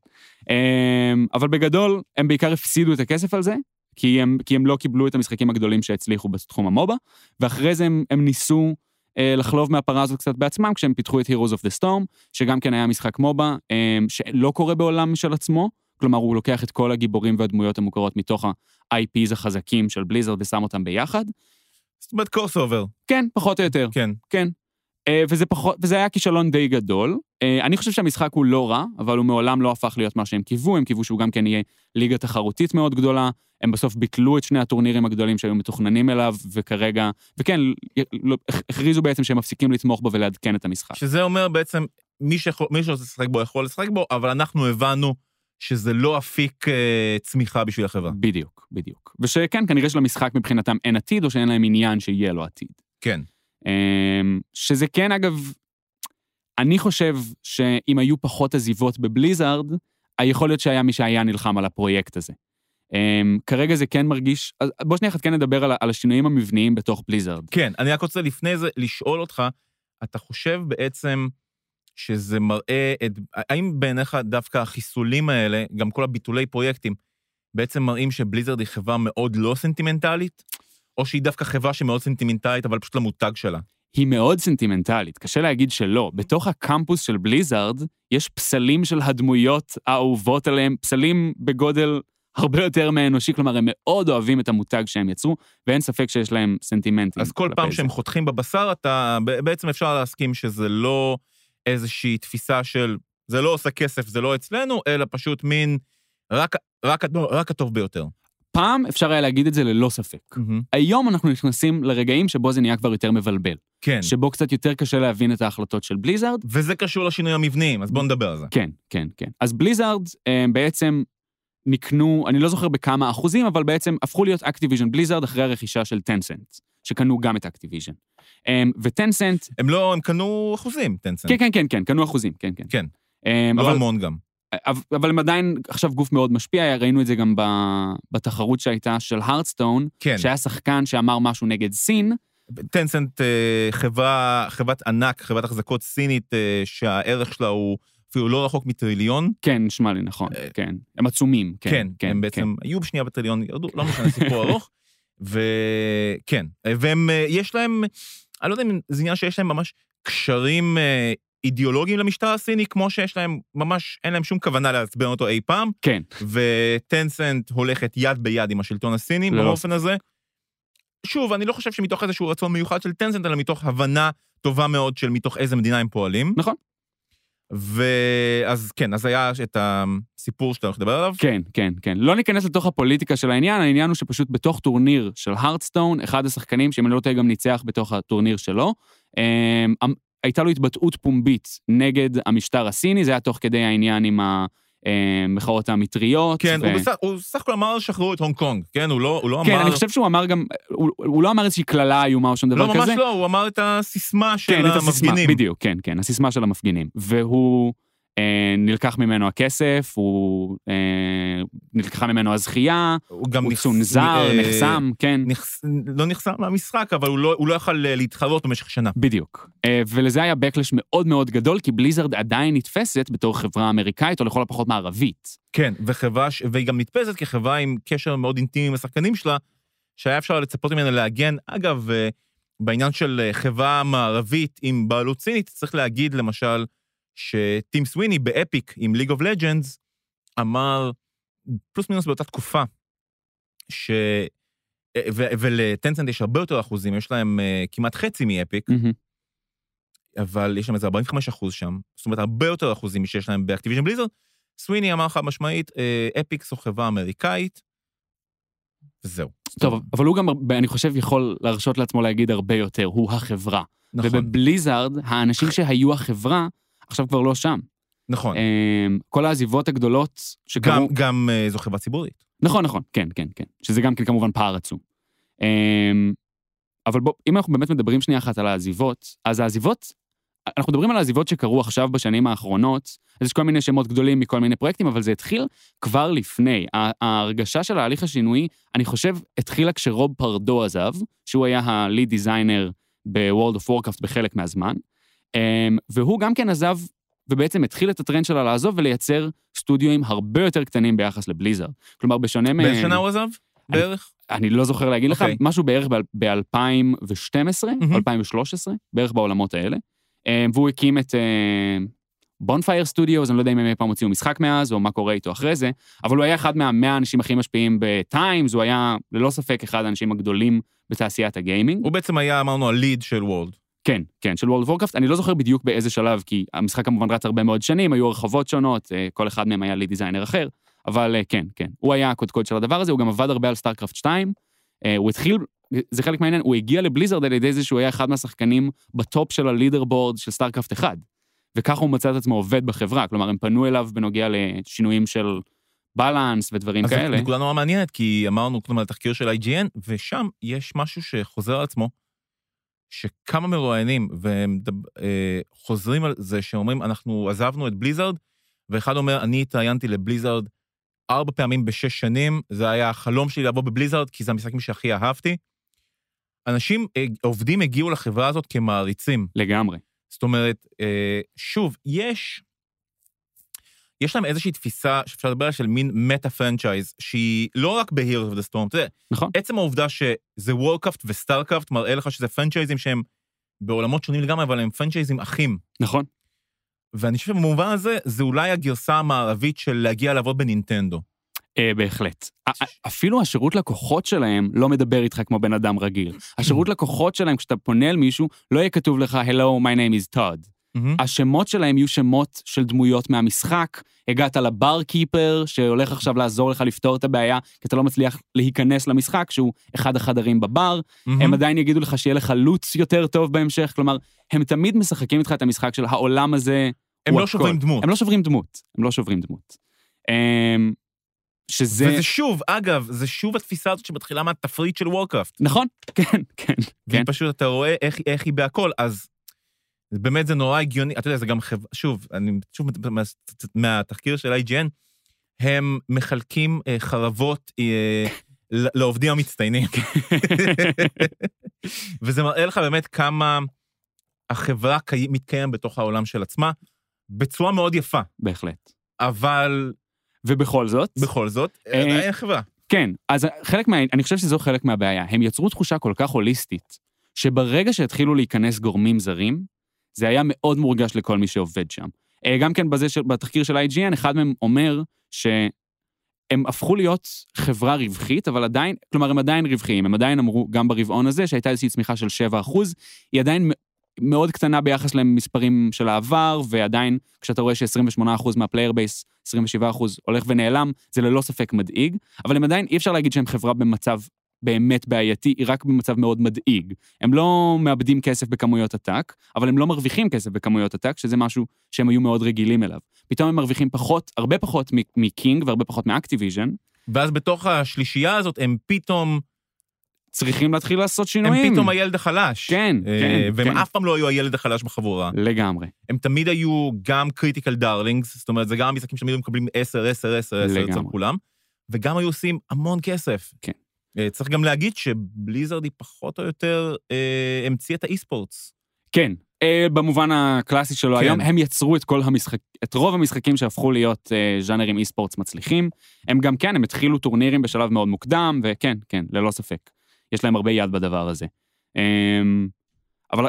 אמ, אבל בגדול, הם בעיקר הפסידו את הכסף על זה, כי הם, כי הם לא קיבלו את המשחקים הגדולים שהצליחו בתחום ה MOBA, ואחרי זה הם, הם ניסו לחלוב מהפרה הזאת קצת בעצמם, כשהם פיתחו את Heroes of the Storm, שגם כן היה משחק MOBA, אה, שלא קורה בעולם של עצמו, כלומר, הוא לוקח את כל הגיבורים והדמויות המוכרות מתוך ה-IPs החזקים של בליזרד ושם אותם ביחד. זאת אומרת, crossover. כן, פחות או יותר. כן. כן. אה, וזה פחות, וזה היה כישלון די גדול. אה, אני חושב שהמשחק הוא לא רע, אבל הוא מעולם לא הפך להיות מה שהם קיוו, הם קיוו שהוא גם כן יהיה ליגה תחרותית מאוד גדולה. הם בסוף ביטלו את שני הטורנירים הגדולים שהיו מתוכננים אליו, וכרגע, וכן, לא- הכריזו בעצם שהם מפסיקים לתמוך בו ולעדכן את המשחק. שזה אומר בעצם, מי שיכול- מי שרוצה לשחק בו יכול לשחק בו, אבל אנחנו הבנו שזה לא אפיק אה, צמיחה בשביל החברה. בדיוק, בדיוק. ושכן, כנראה שלמשחק מבחינתם אין עתיד, או שאין להם עניין שיהיה לו עתיד. כן. אמ, שזה כן, אגב, אני חושב שאם היו פחות עזיבות בבליזארד, היכול להיות שהיה מי שהיה נלחם על הפרויקט הזה. אמ, כרגע זה כן מרגיש, אז בוא שנייה אחת כן נדבר על, על השינויים המבניים בתוך בליזארד. כן, אני רק רוצה לפני זה לשאול אותך, אתה חושב בעצם שזה מראה את... האם בעיניך דווקא החיסולים האלה, גם כל הביטולי פרויקטים, בעצם מראים שבליזרד היא חברה מאוד לא סנטימנטלית? או שהיא דווקא חברה שמאוד סנטימנטלית, אבל פשוט למותג שלה? היא מאוד סנטימנטלית, קשה להגיד שלא. בתוך הקמפוס של בליזארד יש פסלים של הדמויות האהובות עליהם, פסלים בגודל הרבה יותר מהאנושי, כלומר, הם מאוד אוהבים את המותג שהם יצרו, ואין ספק שיש להם סנטימנטים. אז כל פעם זה. שהם חותכים בבשר, אתה... בעצם אפשר להסכים שזה לא איזושהי תפיסה של זה לא עושה כסף, זה לא אצלנו, אלא פשוט מין רק, רק, רק הטוב ביותר. פעם אפשר היה להגיד את זה ללא ספק. היום אנחנו נכנסים לרגעים שבו זה נהיה כבר יותר מבלבל. כן. שבו קצת יותר קשה להבין את ההחלטות של בליזארד. וזה קשור לשינוי המבניים, אז בואו נדבר על זה. כן, כן, כן. אז בליזארד אה, בעצם נקנו, אני לא זוכר בכמה אחוזים, אבל בעצם הפכו להיות אקטיביז'ן בליזארד אחרי הרכישה של טנסנט, שקנו גם את אקטיביז'ן. אה, וטנסנט, הם לא, הם קנו אחוזים, טנסנט. כן, כן, כן, כן, קנו אחוזים, כן, כן. כן. אה, לא אבל, המון גם. אבל, הם עדיין עכשיו גוף מאוד משפיע, ראינו את זה גם בתחרות שהייתה של הרדסטון, כן. שהיה שחקן שאמר משהו נגד סין, טנסנט אה, חברה, חברת ענק, חברת החזקות סינית, אה, שהערך שלה הוא אפילו לא רחוק מטריליון. כן, נשמע לי נכון, אה, כן. הם עצומים, כן. כן, כן, הם בעצם היו בשנייה בטריליון, ירדו, לא משנה, סיפור ארוך. וכן, והם, יש להם, אני לא יודע אם זה עניין שיש להם ממש קשרים אידיאולוגיים למשטר הסיני, כמו שיש להם, ממש אין להם שום כוונה לעצבן אותו אי פעם, כן, וטנסנט הולכת יד ביד עם השלטון הסיני ללא באופן הזה. שוב, אני לא חושב שמתוך איזשהו רצון מיוחד של טנסנט, אלא מתוך הבנה טובה מאוד של מתוך איזה מדינה הם פועלים. נכון. ואז כן, אז היה את הסיפור שאתה הולך לדבר עליו. כן, כן, כן. לא ניכנס לתוך הפוליטיקה של העניין, העניין הוא שפשוט בתוך טורניר של הרדסטון, אחד השחקנים, שאם אני לא טועה גם ניצח בתוך הטורניר שלו, אמ, הייתה לו התבטאות פומבית נגד המשטר הסיני, זה היה תוך כדי העניין עם המחאות המטריות. כן, ו... הוא בסך- הוא סך הכל אמר שחררו את הונג קונג, כן? הוא לא הוא לא אמר... כן, אני חושב שהוא אמר גם, הוא, הוא לא אמר איזושהי קללה איומה או שום דבר לא, כזה. ממש לא, הוא אמר את הסיסמה של כן, את הסיסמה, המפגינים. בדיוק, כן, כן, הסיסמה של המפגינים. והוא, אה, נלקח ממנו הכסף, הוא, אה, נלקחה ממנו הזכייה, הוא גם הוא נחס- צונזר, אה, נחסם, כן. נחס- לא נחסם מהמשחק, אבל הוא לא- הוא לא יכל אה, להתחרות במשך שנה. בדיוק. אה, ולזה היה backlash מאוד מאוד גדול, כי בליזרד עדיין נתפסת בתור חברה אמריקאית, או לכל הפחות מערבית. כן, וחברה, ש- והיא גם נתפסת כחברה עם קשר מאוד אינטימי עם השחקנים שלה, שהיה אפשר לצפות ממנה להגן. אגב, אה, בעניין של אה, חברה מערבית עם בעלות סינית, צריך להגיד למשל, שטים סוויני באפיק עם ליג אוף לג'נדס אמר, פלוס מינוס באותה תקופה, ש... ו- ולטנסנט יש הרבה יותר אחוזים, יש להם אה, כמעט חצי מאפיק, מהמם. אבל יש להם איזה 45 אחוז שם, זאת אומרת, הרבה יותר אחוזים שיש להם באקטיביז'ן בליזרד. סוויני אמר חד משמעית, אה, אפיק זו חברה אמריקאית, וזהו. טוב, אבל הוא גם, אני חושב, יכול להרשות לעצמו להגיד הרבה יותר, הוא החברה. נכון, ובבליזרד, האנשים שהיו החברה, עכשיו כבר לא שם. נכון. אמ, כל העזיבות הגדולות גם, שקרו... גם אה, זו חברה ציבורית. נכון, נכון, כן, כן, כן. שזה גם כן כמובן פער עצום. אמ, אבל בוא, אם אנחנו באמת מדברים שנייה אחת על העזיבות, אז העזיבות, אנחנו מדברים על העזיבות שקרו עכשיו בשנים האחרונות, אז יש כל מיני שמות גדולים מכל מיני פרויקטים, אבל זה התחיל כבר לפני. ההרגשה של ההליך השינויי, אני חושב, התחילה כשרוב פרדו עזב, שהוא היה ה-lead designer ב-World of Warcraft בחלק מהזמן, והוא גם כן עזב ובעצם התחיל את הטרנד שלה לעזוב ולייצר סטודיואים הרבה יותר קטנים ביחס לבליזרד. כלומר, בשונה מ... באיזה שנה הוא עזב? בערך? אני לא זוכר להגיד לך, אוקיי. משהו בערך ב-2012, מהמם. 2013, בערך בעולמות האלה. אה, והוא הקים את בונפייר סטודיוס, אני לא יודע אם הם אי פעם הוציאו משחק מאז, או מה קורה איתו אחרי זה, אבל הוא היה אחד מהמאה האנשים הכי משפיעים ב-Times, הוא היה ללא ספק אחד האנשים הגדולים בתעשיית הגיימינג. הוא בעצם היה, אמרנו, הליד של וולד. כן, כן, של World of Warcraft. אני לא זוכר בדיוק באיזה שלב, כי המשחק כמובן רץ הרבה מאוד שנים, היו הרחבות שונות, אה, כל אחד מהם היה lead designer אחר, אבל אה, כן, כן. הוא היה הקודקוד של הדבר הזה, הוא גם עבד הרבה על סטארקרפט 2. אה, הוא התחיל, זה חלק מהעניין, הוא הגיע לבליזרד על ידי זה שהוא היה אחד מהשחקנים בטופ של ה-leaderboard של סטארקרפט 1. וככה הוא מצא את עצמו עובד בחברה, כלומר, הם פנו אליו בנוגע לשינויים של balance ודברים אז כאלה. זו נקודה נורא מעניינת, כי אמרנו על התחקיר של IGN, ושם יש משהו שחוזר על עצמו, שכמה מרואיינים, והם דב- אה, חוזרים על זה, שאומרים, אנחנו עזבנו את בליזרד, ואחד אומר, אני התראיינתי לבליזרד ארבע פעמים בשש שנים, זה היה החלום שלי לעבוד בבליזרד, כי זה המשחקים שהכי אהבתי. אנשים, אה, עובדים הגיעו לחברה הזאת כמעריצים. לגמרי. זאת אומרת, אה, שוב, יש... יש להם איזושהי תפיסה שאפשר לדבר עליה של מין meta franchise, שהיא לא רק ב-Heroes of the Storm, אתה יודע, נכון. עצם העובדה שזה וורקראפט וסטארקראפט מראה לך שזה franchise־ים שהם בעולמות שונים לגמרי, אבל הם franchise־ים אחים. נכון. ואני חושב שבמובן הזה, זה אולי הגרסה המערבית של להגיע לעבוד בנינטנדו. אה, בהחלט. אפילו השירות לקוחות שלהם לא מדבר איתך כמו בן אדם רגיל. השירות לקוחות שלהם, כשאתה פונה אל מישהו, לא יהיה כתוב לך, Hello, my name is Todd. מהמם. השמות שלהם יהיו שמות של דמויות מהמשחק. הגעת לבר קיפר, שהולך עכשיו לעזור לך לפתור את הבעיה, כי אתה לא מצליח להיכנס למשחק, שהוא אחד החדרים בבר. מהמם. הם עדיין יגידו לך שיהיה לך לוץ יותר טוב בהמשך. כלומר, הם תמיד משחקים איתך את המשחק של העולם הזה. הם לא הכל. שוברים דמות. הם לא שוברים דמות. הם לא שוברים דמות. אמ, שזה... וזה שוב, אגב, זה שוב התפיסה הזאת שמתחילה מהתפריט של וורקראפט. נכון, כן, כן, כן. והיא פשוט, אתה רואה איך, איך היא בהכל, אז באמת זה נורא הגיוני, אתה יודע, זה גם חברה, שוב, אני שוב מה, מהתחקיר של IGN, הם מחלקים אה, חרבות אה, לעובדים המצטיינים. וזה מראה לך באמת כמה החברה קי... מתקיים בתוך העולם של עצמה, בצורה מאוד יפה, בהחלט. אבל ובכל זאת, בכל זאת, אה, עדיין חברה. כן, אז חלק מה... אני חושב שזו חלק מהבעיה. הם יצרו תחושה כל כך הוליסטית, שברגע שהתחילו להיכנס גורמים זרים, זה היה מאוד מורגש לכל מי שעובד שם. אה, גם כן בזה, בתחקיר של IGN, אחד מהם אומר שהם הפכו להיות חברה רווחית, אבל עדיין, כלומר, הם עדיין רווחיים. הם עדיין אמרו, גם ברבעון הזה, שהייתה איזושהי צמיחה של 7 היא עדיין מאוד קטנה ביחס למספרים של העבר, ועדיין, כשאתה רואה ש-28% מה-player base, 27% הולך ונעלם, זה ללא ספק מדאיג, אבל הם עדיין, אי אפשר להגיד שהם חברה במצב באמת בעייתי, היא רק במצב מאוד מדאיג. הם לא מאבדים כסף בכמויות עתק, אבל הם לא מרוויחים כסף בכמויות עתק, שזה משהו שהם היו מאוד רגילים אליו. פתאום הם מרוויחים פחות, הרבה פחות מ-King והרבה פחות מאקטיביז'ן, ואז בתוך השלישייה הזאת, הם פתאום, צריכים להתחיל לעשות הם שינויים. פתאום הילד החלש. כן, אה, כן, והם כן. אף פעם לא היו הילד החלש בחבורה. לגמרי. הם תמיד היו גם critical darlings, זאת אומרת, זה גם המשחקים שתמיד היו מקבלים 10, 10, 10, 10 אצל. כולם, וגם היו עושים המון כסף. כן. אה, צריך גם להגיד שבליזרד היא פחות או יותר אה, המציאה את ה-esports. כן, אה, במובן הקלאסי שלו כן. היום, הם יצרו את כל המשחק, את רוב המשחקים שהפכו להיות אה, ז'אנרים אי-ספורטס מצליחים. הם גם כן, הם התחילו טורנירים בשלב מאוד מוקדם, וכן, כן, ללא ספק. יש להם הרבה יד בדבר הזה. אה, אבל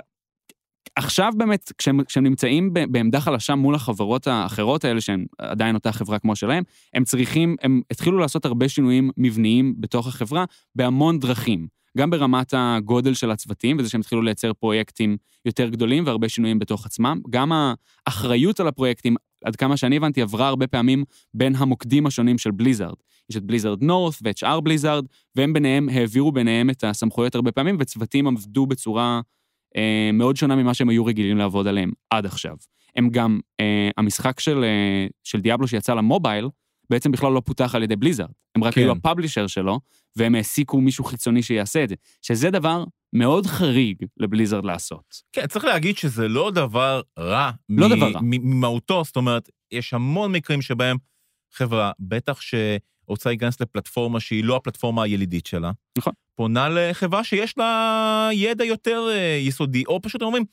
עכשיו באמת, כשהם, כשהם נמצאים בעמדה חלשה מול החברות האחרות האלה, שהן עדיין אותה חברה כמו שלהם, הם צריכים, הם התחילו לעשות הרבה שינויים מבניים בתוך החברה בהמון דרכים. גם ברמת הגודל של הצוותים, וזה שהם התחילו לייצר פרויקטים יותר גדולים והרבה שינויים בתוך עצמם. גם האחריות על הפרויקטים, עד כמה שאני הבנתי, עברה הרבה פעמים בין המוקדים השונים של בליזארד. יש את בליזארד נורת ואת שאר בליזארד, והם ביניהם העבירו ביניהם את הסמכויות הרבה פעמים, וצוותים עבדו בצורה אה, מאוד שונה ממה שהם היו רגילים לעבוד עליהם עד עכשיו. הם גם, אה, המשחק של, אה, של דיאבלו שיצא למובייל, בעצם בכלל לא פותח על ידי בליזארד. הם רק כן. היו הפאבלישר שלו, והם העסיקו מישהו חיצוני שיעשה את זה. שזה דבר מאוד חריג לבליזארד לעשות. כן, צריך להגיד שזה לא דבר רע. לא מ- דבר רע. ממהותו, זאת אומרת, יש המון מקרים שבהם חברה, בטח שרוצה להיכנס לפלטפורמה שהיא לא הפלטפורמה הילידית שלה, נכון. פונה לחברה שיש לה ידע יותר אה, יסודי, או פשוט אומרים,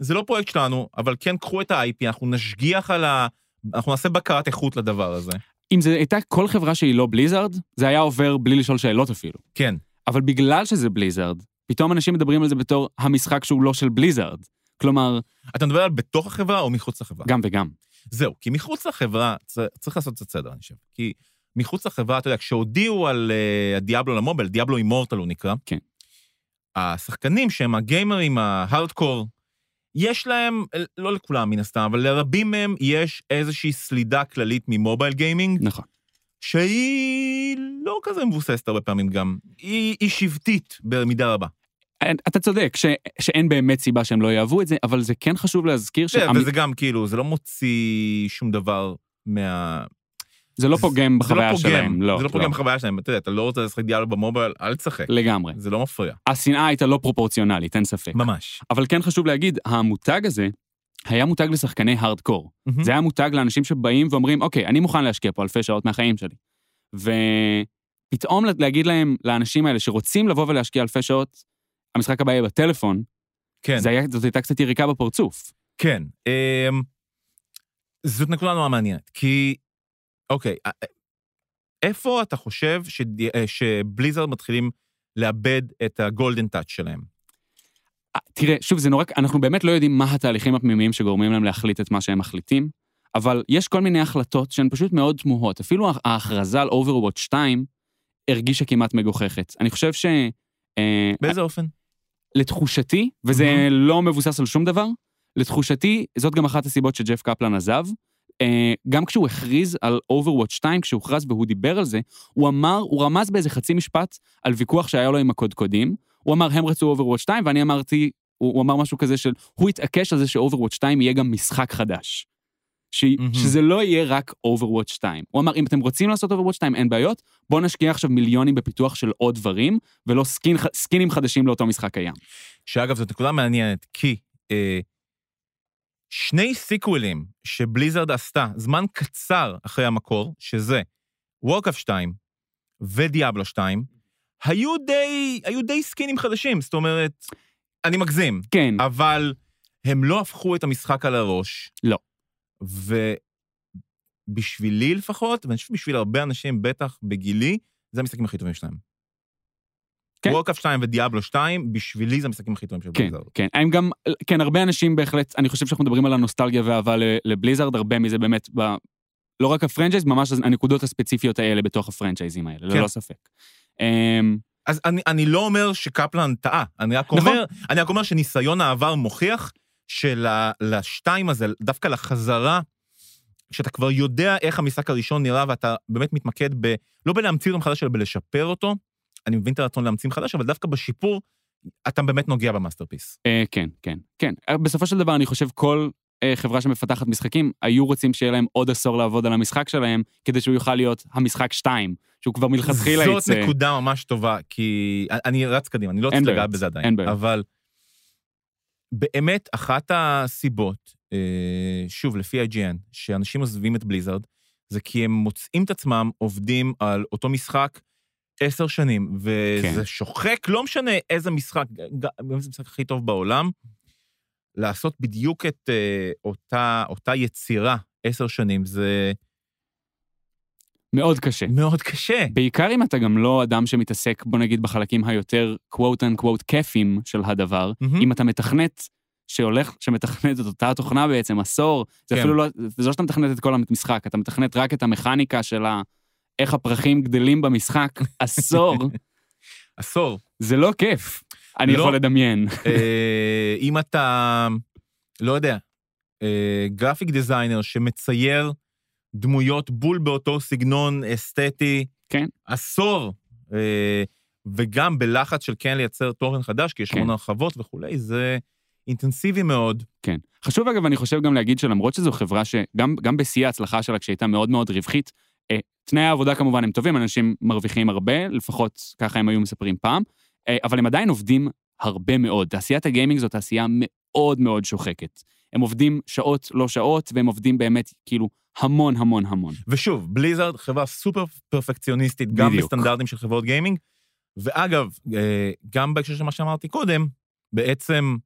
זה לא פרויקט שלנו, אבל כן קחו את ה-IP, אנחנו נשגיח על ה... אנחנו נעשה בקרת איכות לדבר הזה. אם זו הייתה כל חברה שהיא לא בליזארד, זה היה עובר בלי לשאול שאלות אפילו. כן, אבל בגלל שזה בליזארד, פתאום אנשים מדברים על זה בתור המשחק שהוא לא של בליזארד. כלומר, אתה מדבר על בתוך החברה או מחוץ לחברה? גם וגם. זהו, כי מחוץ לחברה, צריך לעשות קצת סדר, אני חושב. כי מחוץ לחברה, אתה יודע, כשהודיעו על uh, הדיאבלו למוביל, דיאבלו אימורטל הוא נקרא, כן. השחקנים שהם הגיימרים ההארדקור, יש להם, לא לכולם מן הסתם, אבל לרבים מהם יש איזושהי סלידה כללית ממובייל גיימינג, נכון. שהיא לא כזה מבוססת הרבה פעמים גם. היא, היא שבטית במידה רבה. אתה צודק, ש, שאין באמת סיבה שהם לא יאהבו את זה, אבל זה כן חשוב להזכיר זה, שהמ... וזה גם כאילו, זה לא מוציא שום דבר מה... זה לא פוגם בחוויה זה לא פוגם, שלהם. לא, זה לא פוגם בחוויה שלהם. אתה יודע, אתה לא רוצה לשחק דיאלוג במובייל, אל תשחק. לגמרי. זה לא מפריע. השנאה הייתה לא פרופורציונלית, אין ספק. ממש. אבל כן חשוב להגיד, המותג הזה היה מותג לשחקני הארדקור. זה היה מותג לאנשים שבאים ואומרים, אוקיי, אני מוכן להשקיע פה אלפי שעות מהחיים שלי. ופתאום להגיד להם, לאנשים האלה שרוצים לבוא ולהשקיע אלפי שעות, המשחק הבא יהיה בטלפון, כן, זה היה, זאת הייתה קצת יריקה בפרצוף. כן. אמ, זאת נקודה נורא מעניינת, כי, אוקיי, א- א- איפה אתה חושב שדי- אה, שבליזרד מתחילים לאבד את הגולדן טאץ' שלהם? אה, תראה, שוב, זה נורא, אנחנו באמת לא יודעים מה התהליכים הפנימיים שגורמים להם להחליט את מה שהם מחליטים, אבל יש כל מיני החלטות שהן פשוט מאוד תמוהות. אפילו ההכרזה על Overwatch 2 הרגישה כמעט מגוחכת. אני חושב ש... אה, באיזה אופן? לתחושתי, וזה מהמם. לא מבוסס על שום דבר, לתחושתי, זאת גם אחת הסיבות שג'ף קפלן עזב. אה, גם כשהוא הכריז על Overwatch 2, כשהוא הוכרז והוא דיבר על זה, הוא אמר, הוא רמז באיזה חצי משפט על ויכוח שהיה לו עם הקודקודים. הוא אמר, הם רצו Overwatch 2, ואני אמרתי, הוא, הוא אמר משהו כזה של, הוא התעקש על זה ש-Overwatch 2 יהיה גם משחק חדש. ש, מהמם. שזה לא יהיה רק Overwatch 2. הוא אמר, אם אתם רוצים לעשות Overwatch 2, אין בעיות, בואו נשקיע עכשיו מיליונים בפיתוח של עוד דברים, ולא skin, סקינים חדשים לאותו משחק קיים. שאגב, זאת נקודה מעניינת, כי אה, שני sequel־ים שבליזרד עשתה זמן קצר אחרי המקור, שזה וורקראפט 2 ודיאבלו 2, היו די, היו די סקינים חדשים, זאת אומרת, אני מגזים, כן, אבל הם לא הפכו את המשחק על הראש. לא. ובשבילי לפחות, ואני חושב שבשביל הרבה אנשים, בטח בגילי, זה המשחקים הכי טובים שלהם. כן. וורקראפט 2 ודיאבלו 2, בשבילי זה המשחקים הכי טובים של כן, בליזארד. כן. הם גם, כן, הרבה אנשים בהחלט, אני חושב שאנחנו מדברים על הנוסטלגיה והאהבה ל- לבליזארד, הרבה מזה באמת, ב, לא רק ה-franchise, ממש הנקודות הספציפיות האלה בתוך ה-franchise־ים האלה, כן. ללא ספק. אמ, אז אני, אני לא אומר שקפלן טעה, אני רק נכון. אומר, אני רק אומר שניסיון העבר מוכיח שלשתיים הזה, דווקא לחזרה, שאתה כבר יודע איך המשחק הראשון נראה ואתה באמת מתמקד ב... לא בלהמציא אותו מחדש, אלא בלשפר אותו. אני מבין את הרצון להמציא מחדש, אבל דווקא בשיפור, אתה באמת נוגע ב-masterpiece. אה, כן, כן, כן. אה, בסופו של דבר, אני חושב כל אה, חברה שמפתחת משחקים, היו רוצים שיהיה להם עוד עשור לעבוד על המשחק שלהם, כדי שהוא יוכל להיות המשחק 2, שהוא כבר מלכתחילה זאת יצא. נקודה ממש טובה, כי אני רץ קדימה, אני לא רוצה לגעת בזה עדיין. אין בעיות. אבל באמת, אחת הסיבות, שוב, לפי IGN, שאנשים עוזבים את בליזארד, זה כי הם מוצאים את עצמם עובדים על אותו משחק עשר שנים, וזה כן. שוחק, לא משנה איזה משחק, גם אם זה המשחק הכי טוב בעולם, לעשות בדיוק את אה, אותה, אותה יצירה עשר שנים, זה מאוד קשה. מאוד קשה. בעיקר אם אתה גם לא אדם שמתעסק, בוא נגיד, בחלקים היותר quote unquote כיפים של הדבר, מהמם. אם אתה מתכנת שהולך, שמתכנת את אותה תוכנה בעצם עשור, זה כן. אפילו לא, זה לא שאתה מתכנת את כל המשחק, אתה מתכנת רק את המכניקה של ה... איך הפרחים גדלים במשחק עשור, עשור. זה לא כיף. אני לא. יכול לדמיין. אה, אם אתה, לא יודע, אה, גרפיק דיזיינר שמצייר דמויות בול באותו סגנון אסתטי, כן. עשור, אה, וגם בלחץ של כן לייצר תוכן חדש, כי יש כן. המון הרחבות וכולי, זה אינטנסיבי מאוד. כן. חשוב אגב, אני חושב גם להגיד שלמרות שזו חברה שגם גם בשיא ההצלחה שלה, כשהייתה מאוד מאוד רווחית, תנאי העבודה כמובן הם טובים, אנשים מרוויחים הרבה, לפחות ככה הם היו מספרים פעם, אה, אבל הם עדיין עובדים הרבה מאוד. תעשיית הגיימינג זו תעשייה מאוד מאוד שוחקת. הם עובדים שעות לא שעות, והם עובדים באמת כאילו המון המון המון. ושוב, בליזארד חברה סופר פרפקציוניסטית, גם בדיוק. בסטנדרטים של חברות גיימינג, ואגב, אה, גם בהקשר של מה שאמרתי קודם, בעצם,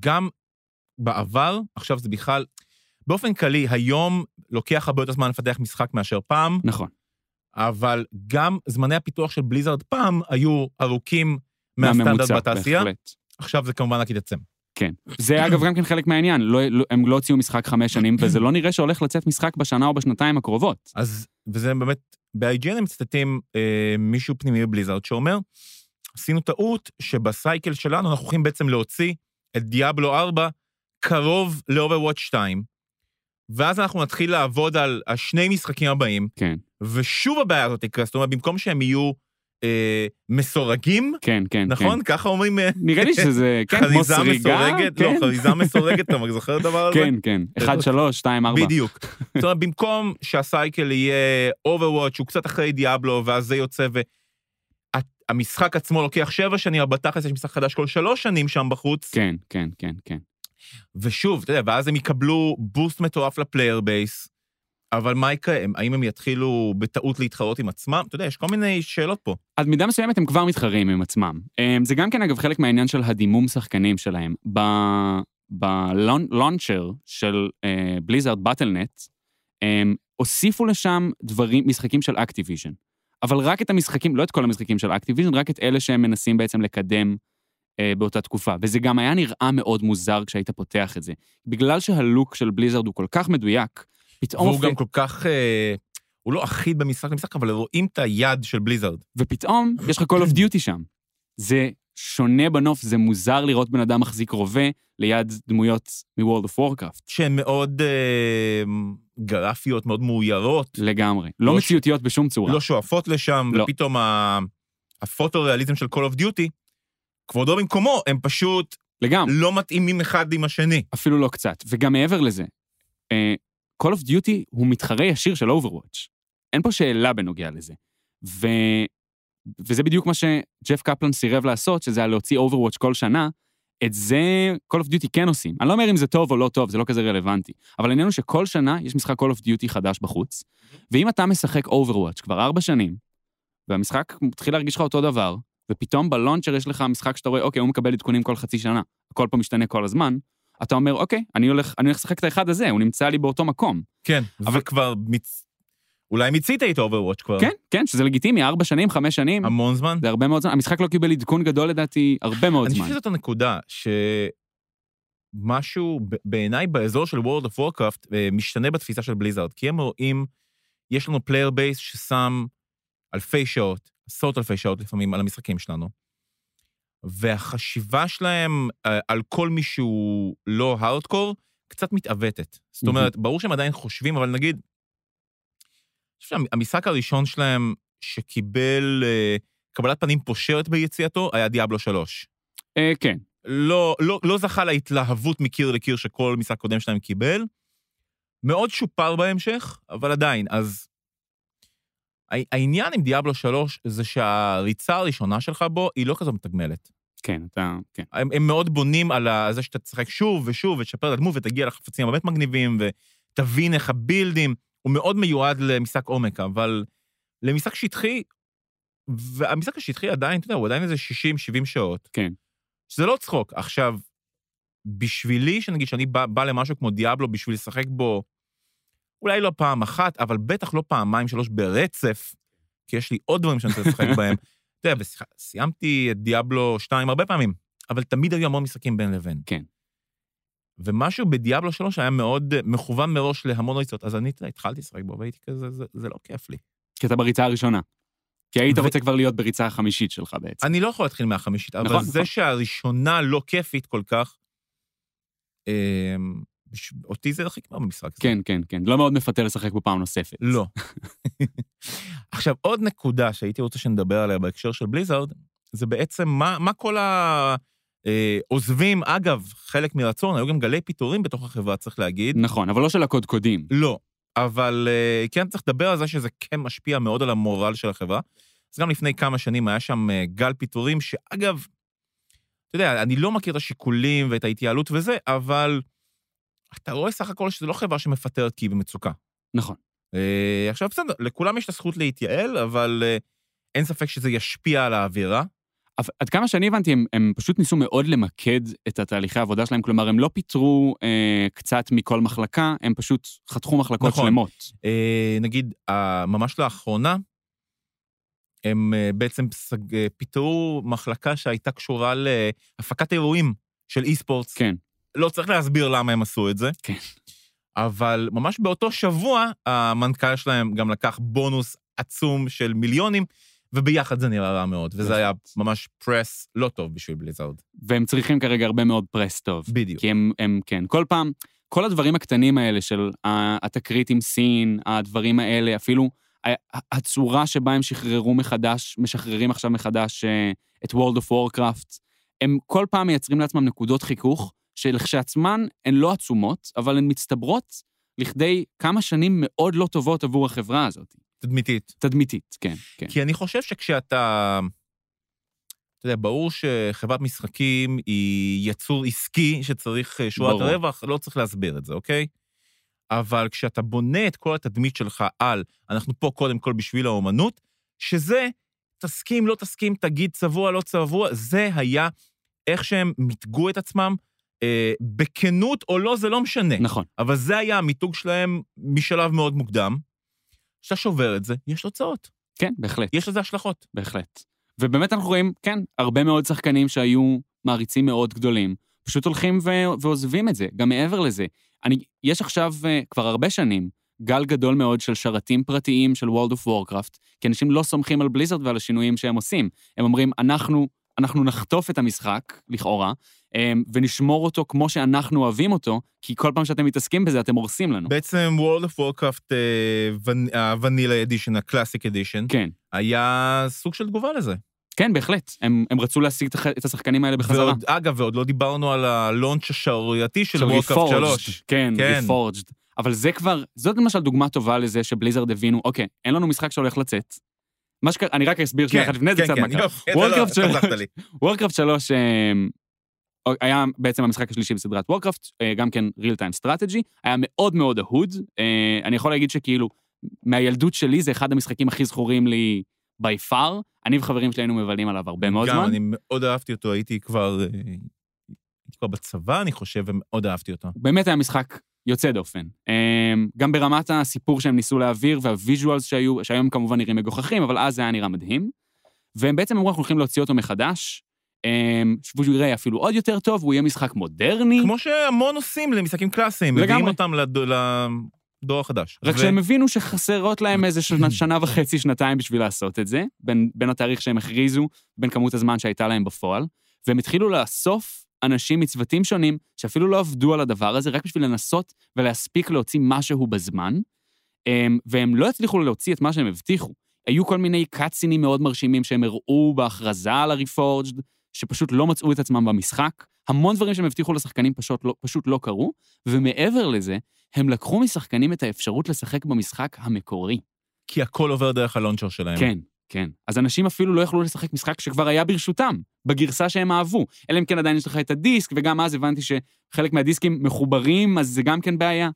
גם בעבר, עכשיו זה בכלל, באופן כללי, היום לוקח הרבה יותר זמן לפתח משחק מאשר פעם, נכון. אבל גם זמני הפיתוח של בליזארד פעם היו ארוכים מהסטנדרט בתעשייה, בהחלט. עכשיו זה כמובן רק יתעצם. כן. זה אגב גם כן חלק מהעניין, לא, לא, הם לא הוציאו משחק חמש שנים, וזה לא נראה שהולך לצאת משחק בשנה או בשנתיים הקרובות. אז, וזה באמת, ב-IGN הם מצטטים אה, מישהו פנימי בבליזארד שאומר, עשינו טעות שבסייקל שלנו אנחנו הולכים בעצם להוציא את דיאבלו 4 קרוב ל-Overwatch 2, ואז אנחנו נתחיל לעבוד על השני משחקים הבאים, כן, ושוב הבעיה הזאת תקרה, זאת אומרת, במקום שהם יהיו אה, מסורגים, כן, כן. נכון? כן. ככה אומרים, אה, נראה לי שזה, כן, כמו סריגה. מסורגת? כן, לא, חריזה מסורגת, אתה זוכר את הדבר הזה? כן, כן. אחד, שלוש, שתיים, ארבע. בדיוק. זאת אומרת, במקום שהסייקל יהיה Overwatch, שהוא קצת אחרי דיאבלו, ואז זה יוצא, והמשחק עצמו לוקח שבע שנים, אבל בתכלס יש משחק חדש כל שלוש שנים שם בחוץ. כן, כן, כן, כן. ושוב, אתה יודע, ואז הם יקבלו boost מטורף ל-player base, אבל מה יקרה? האם הם יתחילו בטעות להתחרות עם עצמם? אתה יודע, יש כל מיני שאלות פה. עד מידה מסוימת הם כבר מתחרים עם עצמם. אמ, זה גם כן, אגב, חלק מהעניין של הדימום שחקנים שלהם. ב-launcher של בליזארד, Battle.net, הם הוסיפו לשם דברים, משחקים של אקטיביז'ן. אבל רק את המשחקים, לא את כל המשחקים של אקטיביז'ן, רק את אלה שהם מנסים בעצם לקדם אה, באותה תקופה. וזה גם היה נראה מאוד מוזר כשהיית פותח את זה. בגלל שה-look של בליזארד הוא כל כך מדויק, פתאום... והוא גם כל כך... אה, הוא לא אחיד במשחק למשחק, אבל רואים את היד של בליזארד. ופתאום יש לך Call of Duty שם. זה שונה בנוף, זה מוזר לראות בן אדם מחזיק רובה ליד דמויות מ-World of Warcraft. שהן מאוד אה, גרפיות, מאוד מאוירות, לגמרי. לא לא מציאותיות בשום צורה. לא שואפות לשם, לא. ופתאום ה- הפוטו-ריאליזם של Call of Duty, כבודו במקומו, הם פשוט לגמרי. לא מתאימים אחד עם השני. אפילו לא קצת. וגם מעבר לזה, אה, Call of Duty הוא מתחרה ישיר של Overwatch. אין פה שאלה בנוגע לזה. ו... וזה בדיוק מה שג'ף קפלן סירב לעשות, שזה היה להוציא Overwatch כל שנה. את זה Call of Duty כן עושים. אני לא אומר אם זה טוב או לא טוב, זה לא כזה רלוונטי. אבל העניין הוא שכל שנה יש משחק Call of Duty חדש בחוץ, ואם אתה משחק Overwatch כבר ארבע שנים, והמשחק מתחיל להרגיש לך אותו דבר, ופתאום ב-launcher יש לך משחק שאתה רואה, אוקיי, הוא מקבל עדכונים כל חצי שנה, הכל פה משתנה כל הזמן, אתה אומר, אוקיי, אני הולך, אני הולך לשחק את האחד הזה, הוא נמצא לי באותו מקום. כן, אבל- כבר מיצ... אולי מיצית את Overwatch כבר. כן, כן, שזה לגיטימי, ארבע שנים, חמש שנים, המון זמן. זה הרבה מאוד זמן. המשחק לא קיבל עדכון גדול לדעתי הרבה מאוד אני זמן. חושב שזאת הנקודה, שמשהו בעיניי באזור של World of Warcraft אה, משתנה בתפיסה של בליזארד, כי הם רואים, יש לנו player base ששם אלפי שעות, עשרות אלפי שעות לפעמים על המשחקים שלנו, והחשיבה שלהם אה, על כל מי שהוא לא הארדקור, קצת מתעוותת. זאת אומרת, ברור שהם עדיין חושבים, אבל נגיד, אני חושב שהמשחק הראשון שלהם שקיבל אה, קבלת פנים פושרת ביציאתו היה דיאבלו 3. אה, כן, לא, לא, לא זכה להתלהבות מקיר לקיר שכל משחק קודם שלהם קיבל. מאוד שופר בהמשך, אבל עדיין, אז... הע- העניין עם דיאבלו 3 זה שהריצה הראשונה שלך בו היא לא כזו מתגמלת. כן, אתה, כן. הם, הם מאוד בונים על זה שאתה תשחק שוב ושוב ותשפר את הדמות ותגיע לחפצים הבאמת מגניבים ותבין איך הבילדים, הוא מאוד מיועד למשחק עומק, אבל למשחק שטחי, והמשחק השטחי עדיין, אתה יודע, הוא עדיין איזה 60-70 שעות. כן. שזה לא צחוק. עכשיו, בשבילי, שנגיד שאני בא, בא למשהו כמו דיאבלו בשביל לשחק בו, אולי לא פעם אחת, אבל בטח לא פעמיים, שלוש ברצף, כי יש לי עוד דברים שאני רוצה לשחק בהם. אתה יודע, סיימתי את דיאבלו 2 הרבה פעמים, אבל תמיד היו המון משחקים בין לבין. כן. ומשהו בדיאבלו 3 היה מאוד מכוון מראש להמון ריצות, אז אני, התחלתי לשחק בו, והייתי כזה, זה, זה לא כיף לי. כי אתה בריצה הראשונה. כי היית ו- רוצה כבר להיות בריצה החמישית שלך בעצם. אני לא יכול להתחיל מהחמישית, אבל נכון, זה נכון. שהראשונה לא כיפית כל כך, אמ, אותי זה הרחיק מהמשחק הזה. כן, כן, כן. לא מאוד מפתה לשחק בו פעם נוספת. לא. עכשיו, עוד נקודה שהייתי רוצה שנדבר עליה בהקשר של בליזארד, זה בעצם מה, מה כל העוזבים, אגב, חלק מרצון, היו גם גלי פיטורים בתוך החברה, צריך להגיד. נכון, אבל לא של הקודקודים. לא, אבל אה, כן צריך לדבר על זה שזה כן משפיע מאוד על המורל של החברה. אז גם לפני כמה שנים היה שם אה, גל פיטורים, שאגב, אתה יודע, אני לא מכיר את השיקולים ואת ההתייעלות וזה, אבל אתה רואה סך הכל שזה לא חברה שמפטרת כי היא במצוקה. נכון. אה, עכשיו, בסדר, לכולם יש את הזכות להתייעל, אבל אה, אין ספק שזה ישפיע על האווירה. עד כמה שאני הבנתי, הם, הם פשוט ניסו מאוד למקד את התהליכי העבודה שלהם, כלומר, הם לא פיטרו אה, קצת מכל מחלקה, הם פשוט חתכו מחלקות נכון. שלמות. אה, נגיד, אה, ממש לאחרונה, הם אה, בעצם סג- אה, פיטרו מחלקה שהייתה קשורה להפקת אירועים של אי-ספורטס. כן. לא צריך להסביר למה הם עשו את זה. כן. אבל ממש באותו שבוע, המנכ"ל שלהם גם לקח בונוס עצום של מיליונים, וביחד זה נראה רע מאוד, וזה היה ממש פרס לא טוב בשביל בליזארד. והם צריכים כרגע הרבה מאוד פרס טוב. בדיוק. כי הם, הם, כן, כל פעם, כל הדברים הקטנים האלה של ה- התקרית עם סין, הדברים האלה, אפילו הצורה שבה הם שחררו מחדש, משחררים עכשיו מחדש אה, את World of Warcraft, הם כל פעם מייצרים לעצמם נקודות חיכוך, שלכשעצמן הן לא עצומות, אבל הן מצטברות לכדי כמה שנים מאוד לא טובות עבור החברה הזאת. תדמיתית. תדמיתית, כן, כן. כי אני חושב שכשאתה... אתה יודע, ברור שחברת משחקים היא יצור עסקי שצריך אה, שורת. רווח, לא צריך להסביר את זה, אוקיי? אבל כשאתה בונה את כל התדמית שלך על, אנחנו פה קודם כל בשביל האומנות, שזה, תסכים, לא תסכים, תגיד צבוע, לא צבוע, זה היה איך שהם מיתגו את עצמם, אה, בכנות או לא, זה לא משנה. נכון. אבל זה היה המיתוג שלהם משלב מאוד מוקדם. כשאתה שובר את זה, יש תוצאות, כן, בהחלט. יש לזה השלכות. בהחלט. ובאמת אנחנו רואים, כן, הרבה מאוד שחקנים שהיו מעריצים מאוד גדולים, פשוט הולכים ו- ועוזבים את זה. גם מעבר לזה, אני, יש עכשיו uh, כבר הרבה שנים גל גדול מאוד של שרתים פרטיים של World of Warcraft, כי אנשים לא סומכים על בליזרד ועל השינויים שהם עושים. הם אומרים, אנחנו, אנחנו נחטוף את המשחק, לכאורה, um, ונשמור אותו כמו שאנחנו אוהבים אותו, כי כל פעם שאתם מתעסקים בזה, אתם הורסים לנו. בעצם World of Warcraft, הוונילה אדישן, הקלאסיק אדישן, כן, היה סוג של תגובה לזה. כן, בהחלט. הם, הם רצו להשיג את השחקנים האלה בחזרה. ועוד, אגב, ועוד לא דיברנו על הלונץ' השערורייתי של של Warcraft Reforged. 3. כן, כן. Reforged. אבל זה כבר, זאת למשל דוגמה טובה לזה שבליזרד הבינו, אוקיי, אין לנו משחק שהולך לצאת. מה שקרה, אני רק אסביר שנייה אחת לפני זה כן, קצת כן, מה קרה. וורקראפט 3 היה בעצם המשחק השלישי בסדרת וורקראפט, גם כן real time strategy, היה מאוד מאוד אהוד. אה, אני יכול להגיד שכאילו, מהילדות שלי זה אחד המשחקים הכי זכורים לי by far. אני וחברים שלי היינו מבלים עליו הרבה מאוד גם, זמן. אני מאוד אהבתי אותו, הייתי כבר... אה, הייתי כבר בצבא, אני חושב, ומאוד אהבתי אותו. באמת היה משחק יוצא דופן. אמ, גם ברמת הסיפור שהם ניסו להעביר וה visuals שהיו, שהיום כמובן נראים מגוחכים, אבל אז זה היה נראה מדהים. והם בעצם אמרו, אנחנו הולכים להוציא אותו מחדש. אמ, שהוא יראה אפילו עוד יותר טוב, הוא יהיה משחק מודרני. כמו שהמון עושים למשחקים קלאסיים. מביאים אותם לד- לדור החדש. רק ו- שהם הבינו שחסרות להם איזה שנה, שנה וחצי, שנתיים בשביל לעשות את זה, בין, בין התאריך שהם הכריזו, בין כמות הזמן שהייתה להם בפועל, והם התחילו לאסוף אנשים מצוותים שונים, שאפילו לא עבדו על הדבר הזה, רק בשביל לנסות ולהספיק להוציא משהו בזמן, אמ, והם לא הצליחו להוציא את מה שהם הבטיחו. היו כל מיני קאצינים מאוד מרשימים שהם הראו בהכרזה על ה-Reforged, שפשוט לא מצאו את עצמם במשחק. המון דברים שהם הבטיחו לשחקנים פשוט לא, פשוט לא קרו, ומעבר לזה, הם לקחו משחקנים את האפשרות לשחק במשחק המקורי. כי הכל עובר דרך הלונצ'ר שלהם. כן, כן. אז אנשים אפילו לא יכלו לשחק משחק שכבר היה ברשותם, בגרסה שהם אהבו. אלא אם כן עדיין יש לך את הדיסק, וגם אז הבנתי שחלק מהדיסקים מחוברים, אז זה גם כן בעיה.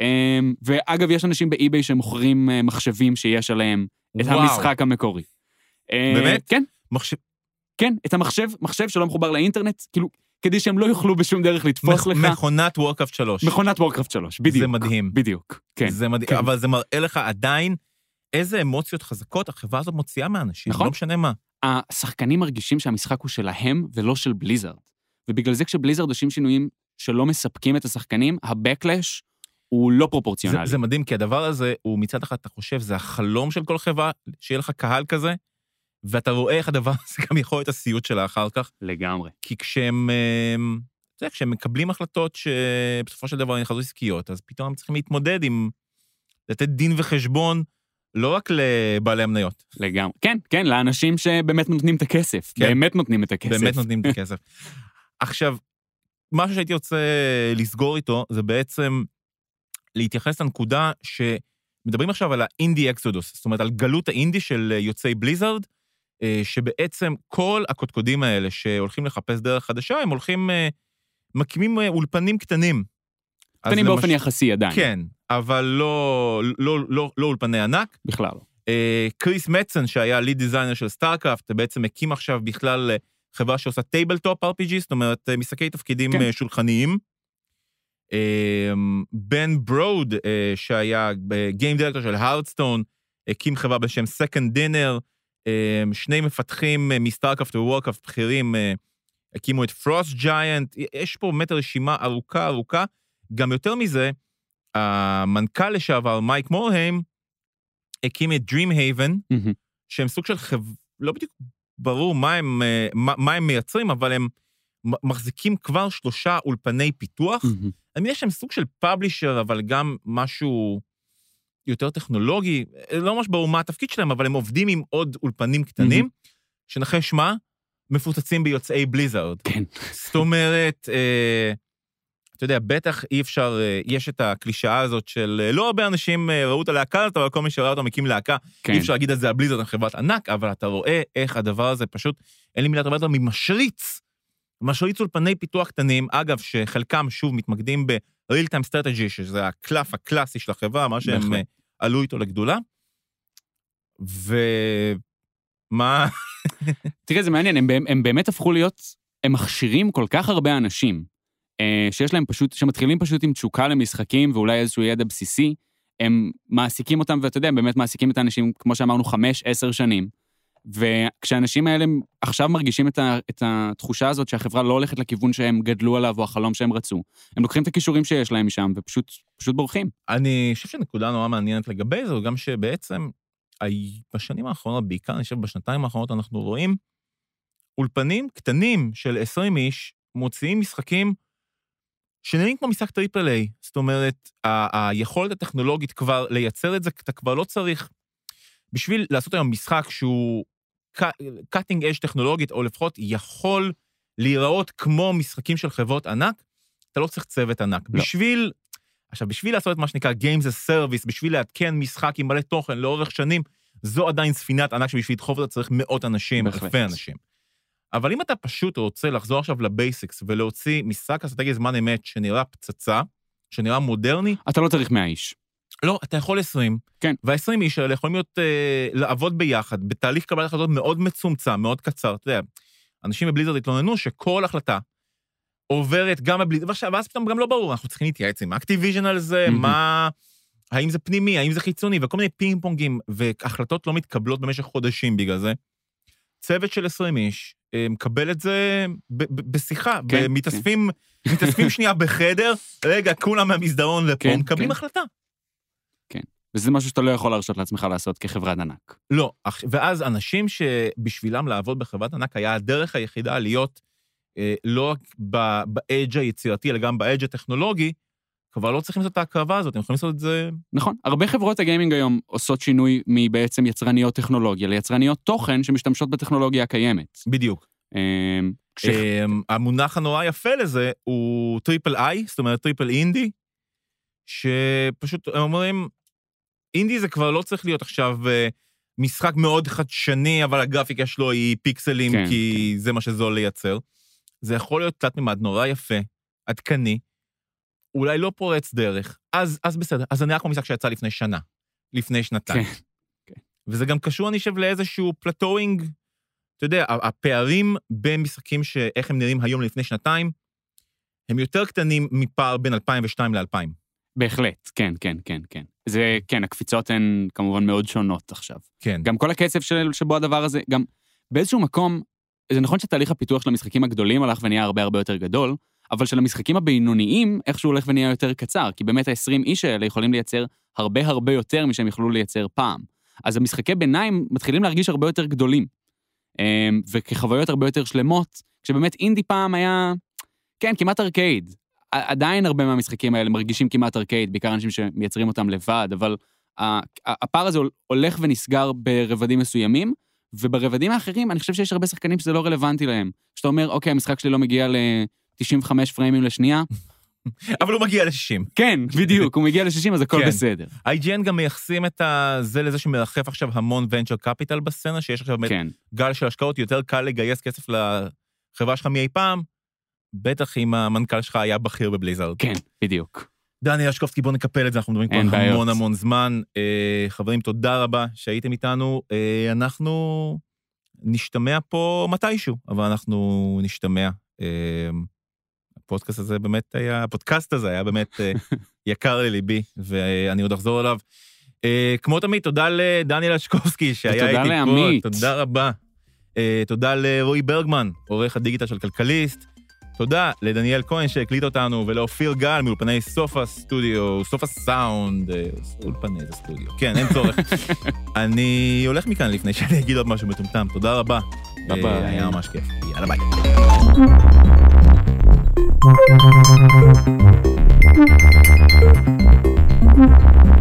אמ, ואגב, יש אנשים באי-ביי שמוכרים אה, מחשבים שיש עליהם את וואו. המשחק המקורי. אה, באמת? כן, מחשב... כן, את המחשב, מחשב שלא מחובר לאינטרנט, כאילו, כדי שהם לא יוכלו בשום דרך לתפוס מכ- לך. מכונת וורקאפט 3. מכונת וורקראפט 3, בדיוק. זה מדהים. בדיוק, כן. זה מדהים, כן. אבל זה מראה לך עדיין איזה אמוציות חזקות החברה הזאת מוציאה מאנשים, נכון. לא משנה מה. השחקנים מרגישים שהמשחק הוא שלהם ולא של בליזארד. ובגלל זה כשבליזארד עושים שינויים שלא מספקים את השחקנים, ה-Backlash הוא לא זה, פרופורציונלי. זה מדהים, כי הדבר הזה, הוא מצד אחד, אתה חושב, זה החלום של כל חברה, שיהיה לך קהל כזה, ואתה רואה איך הדבר הזה גם יכול להיות הסיוט שלה אחר כך, לגמרי. כי כשהם, אתה יודע, כשהם מקבלים החלטות שבסופו של דבר הן החלטות עסקיות, אז פתאום הם צריכים להתמודד עם לתת דין וחשבון, לא רק לבעלי המניות, לגמרי. כן, כן, לאנשים שבאמת נותנים את הכסף. כן. באמת נותנים את הכסף. באמת נותנים את הכסף. עכשיו, משהו שהייתי רוצה לסגור איתו, זה בעצם להתייחס לנקודה שמדברים עכשיו על האינדי אקסודוס, זאת אומרת, על גלות האינדי של יוצאי בליזארד, אה, שבעצם כל הקודקודים האלה שהולכים לחפש דרך חדשה, הם הולכים, אה, מקימים אה, אולפנים קטנים. קטנים באופן למש- יחסי עדיין. כן, אבל לא, לא, לא, לא אולפני ענק. בכלל לא. אה, קריס מצן, שהיה lead designer של סטארקראפט, בעצם הקים עכשיו בכלל אה, חברה שעושה tabletop RPG, זאת אומרת, אה, משחקי תפקידים כן. שולחניים. אה, בן ברוד, אה, שהיה game director של הארדסטון, הקים חברה בשם Second Dinner, אה, שני מפתחים מסטארקראפט ווורקראפט בכירים, הקימו את פרוסט ג'יינט, יש פה באמת רשימה ארוכה ארוכה. גם יותר מזה, המנכ"ל לשעבר, מייק מורהיים, הקים את Dream Haven, מהמם. שהם סוג של חב... לא בדיוק ברור מה הם, אה, מה, מה הם מייצרים, אבל הם מחזיקים כבר שלושה אולפני פיתוח. מהמם. אני מניח שהם סוג של פאבלישר, אבל גם משהו יותר טכנולוגי. אה, לא ממש ברור מה התפקיד שלהם, אבל הם עובדים עם עוד אולפנים קטנים, שנחש מה? מפוצצים ביוצאי בליזארד. כן. זאת אומרת, אה, אתה יודע, בטח אי אפשר, אה, יש את הקלישאה הזאת של אה, לא הרבה אנשים אה, ראו את הלהקה הזאת, אבל כל מי שראה אותה מקים להקה. כן. אי אפשר להגיד את זה על בליזרד, חברת ענק, אבל אתה רואה איך הדבר הזה פשוט, אין לי מילה טובה יותר ממשריץ. משריץ אולפני פיתוח קטנים, אגב, שחלקם שוב מתמקדים ב-real time strategy, שזה הקלף הקלאסי של החברה, מה שהם. אה, עלו איתו לגדולה. ומה... תראה, זה מעניין, הם, הם באמת הפכו להיות, הם מכשירים כל כך הרבה אנשים, שיש להם פשוט, שמתחילים פשוט עם תשוקה למשחקים ואולי איזשהו ידע בסיסי, הם מעסיקים אותם, ואתה יודע, הם באמת מעסיקים את האנשים, כמו שאמרנו, חמש, עשר שנים. וכשהאנשים האלה עכשיו מרגישים את, ה, את התחושה הזאת שהחברה לא הולכת לכיוון שהם גדלו עליו או החלום שהם רצו, הם לוקחים את הכישורים שיש להם משם ופשוט פשוט בורחים. אני חושב שנקודה נורא מעניינת לגבי זה, גם שבעצם בשנים האחרונות, בעיקר אני חושב בשנתיים האחרונות, אנחנו רואים אולפנים קטנים של 20 איש מוציאים משחקים שנראים כמו משחק triple A. זאת אומרת, ה- היכולת הטכנולוגית כבר לייצר את זה, אתה כבר לא צריך... בשביל לעשות היום משחק שהוא cutting edge טכנולוגית, או לפחות יכול להיראות כמו משחקים של חברות ענק, אתה לא צריך צוות ענק. לא. בשביל עכשיו, בשביל לעשות את מה שנקרא Games as Service, בשביל לעדכן משחק עם מלא תוכן לאורך שנים, זו עדיין ספינת ענק שבשביל לדחוף אותה צריך מאות אנשים. אלפי אנשים. אבל אם אתה פשוט רוצה לחזור עכשיו לבייסיקס ולהוציא משחק אסטרטגי זמן אמת שנראה פצצה, שנראה מודרני, אתה לא צריך 100 איש. לא, אתה יכול 20. כן. וה-20 איש האלה יכולים להיות, אה, לעבוד ביחד, בתהליך קבלת החלטות מאוד מצומצם, מאוד קצר. אתה יודע, אנשים בבליזרד התלוננו שכל החלטה, עוברת גם בבלי... ועכשיו, ואז פתאום גם לא ברור, אנחנו צריכים להתייעץ עם אקטיביז'ן על זה, מהמם. מה... האם זה פנימי, האם זה חיצוני, וכל מיני פינג פונגים, והחלטות לא מתקבלות במשך חודשים בגלל זה. צוות של 20 איש מקבל את זה ב- ב- בשיחה, כן, ב- מתאספים, מתאספים שנייה בחדר, רגע, כולם מהמסדרון לפה, כן, מקבלים כן. החלטה. וזה משהו שאתה לא יכול להרשות לעצמך לעשות כחברת ענק. לא, ואז אנשים שבשבילם לעבוד בחברת ענק היה הדרך היחידה להיות אה, לא רק ב- באדג' היצירתי, אלא גם באדג' הטכנולוגי, כבר לא צריכים לעשות את ההקרבה הזאת, הם יכולים לעשות את זה... נכון, הרבה חברות הגיימינג היום עושות שינוי מבעצם יצרניות טכנולוגיה ליצרניות תוכן שמשתמשות בטכנולוגיה הקיימת. בדיוק. אמ, כש- אה, המונח הנורא יפה לזה הוא triple I, זאת אומרת triple indie, שפשוט הם אומרים, אינדי זה כבר לא צריך להיות עכשיו אה, משחק מאוד חדשני, אבל הגרפיקה שלו היא פיקסלים, כן, כי זה מה שזול לייצר. זה יכול להיות תלת מימד נורא יפה, עדכני, אולי לא פורץ דרך, אז, אז בסדר, אז זה נראה כמו משחק שיצא לפני שנה, לפני שנתיים. כן. וזה גם קשור, אני חושב, לאיזשהו פלטואינג, אתה יודע, הפערים בין משחקים שאיך הם נראים היום לפני שנתיים, הם יותר קטנים מפער בין 2002 ל-2000. בהחלט, כן, כן, כן, כן. זה, כן, הקפיצות הן כמובן מאוד שונות עכשיו. כן. גם כל הקצב של, שבו הדבר הזה, גם באיזשהו מקום, זה נכון שתהליך הפיתוח של המשחקים הגדולים הלך ונהיה הרבה הרבה יותר גדול, אבל של המשחקים הבינוניים, איכשהו הולך ונהיה יותר קצר, כי באמת ה-20 איש האלה יכולים לייצר הרבה הרבה יותר משהם יכלו לייצר פעם. אז המשחקי ביניים מתחילים להרגיש הרבה יותר גדולים, אמ, וכחוויות הרבה יותר שלמות, כשבאמת אינדי פעם היה, כן, כמעט ארקייד. עדיין הרבה מהמשחקים האלה מרגישים כמעט ארקייד, בעיקר אנשים שמייצרים אותם לבד, אבל הפער הזה הולך ונסגר ברבדים מסוימים, וברבדים האחרים, אני חושב שיש הרבה שחקנים שזה לא רלוונטי להם. כשאתה אומר, אוקיי, המשחק שלי לא מגיע ל-95 פריימים לשנייה, אבל הוא מגיע ל-60. כן, בדיוק, הוא מגיע ל-60, אז הכל כן. בסדר. IGN גם מייחסים את זה לזה שמרחף עכשיו המון venture capital בסצנה, שיש עכשיו באמת כן, גל של השקעות, יותר קל לגייס כסף לחברה שלך מאי פעם, בטח אם המנכ"ל שלך היה בכיר בבליזארד. כן, בדיוק. דני אשקובסקי, בואו נקפל את זה, אנחנו מדברים כבר בעיות. המון המון זמן. אה, חברים, תודה רבה שהייתם איתנו. אה, אנחנו נשתמע פה מתישהו, אבל אנחנו נשתמע. אה, הפודקאסט הזה באמת היה, הפודקאסט הזה היה באמת אה, יקר לליבי, ואני עוד אחזור אליו. אה, כמו תמיד, תודה לדניאל אשקובסקי שהיה איתי לעמית. פה. תודה רבה. אה, תודה לרועי ברגמן, עורך הדיגיטל של כלכליסט. תודה לדניאל כהן שהקליט אותנו, ולאופיר גל מאולפני סופה סטודיו, סופה סאונד, אולפני זה סטודיו. כן, אין צורך. אני הולך מכאן לפני שאני אגיד עוד משהו מטומטם. תודה רבה. ביי ביי. היה ממש כיף. יאללה ביי. Thank you.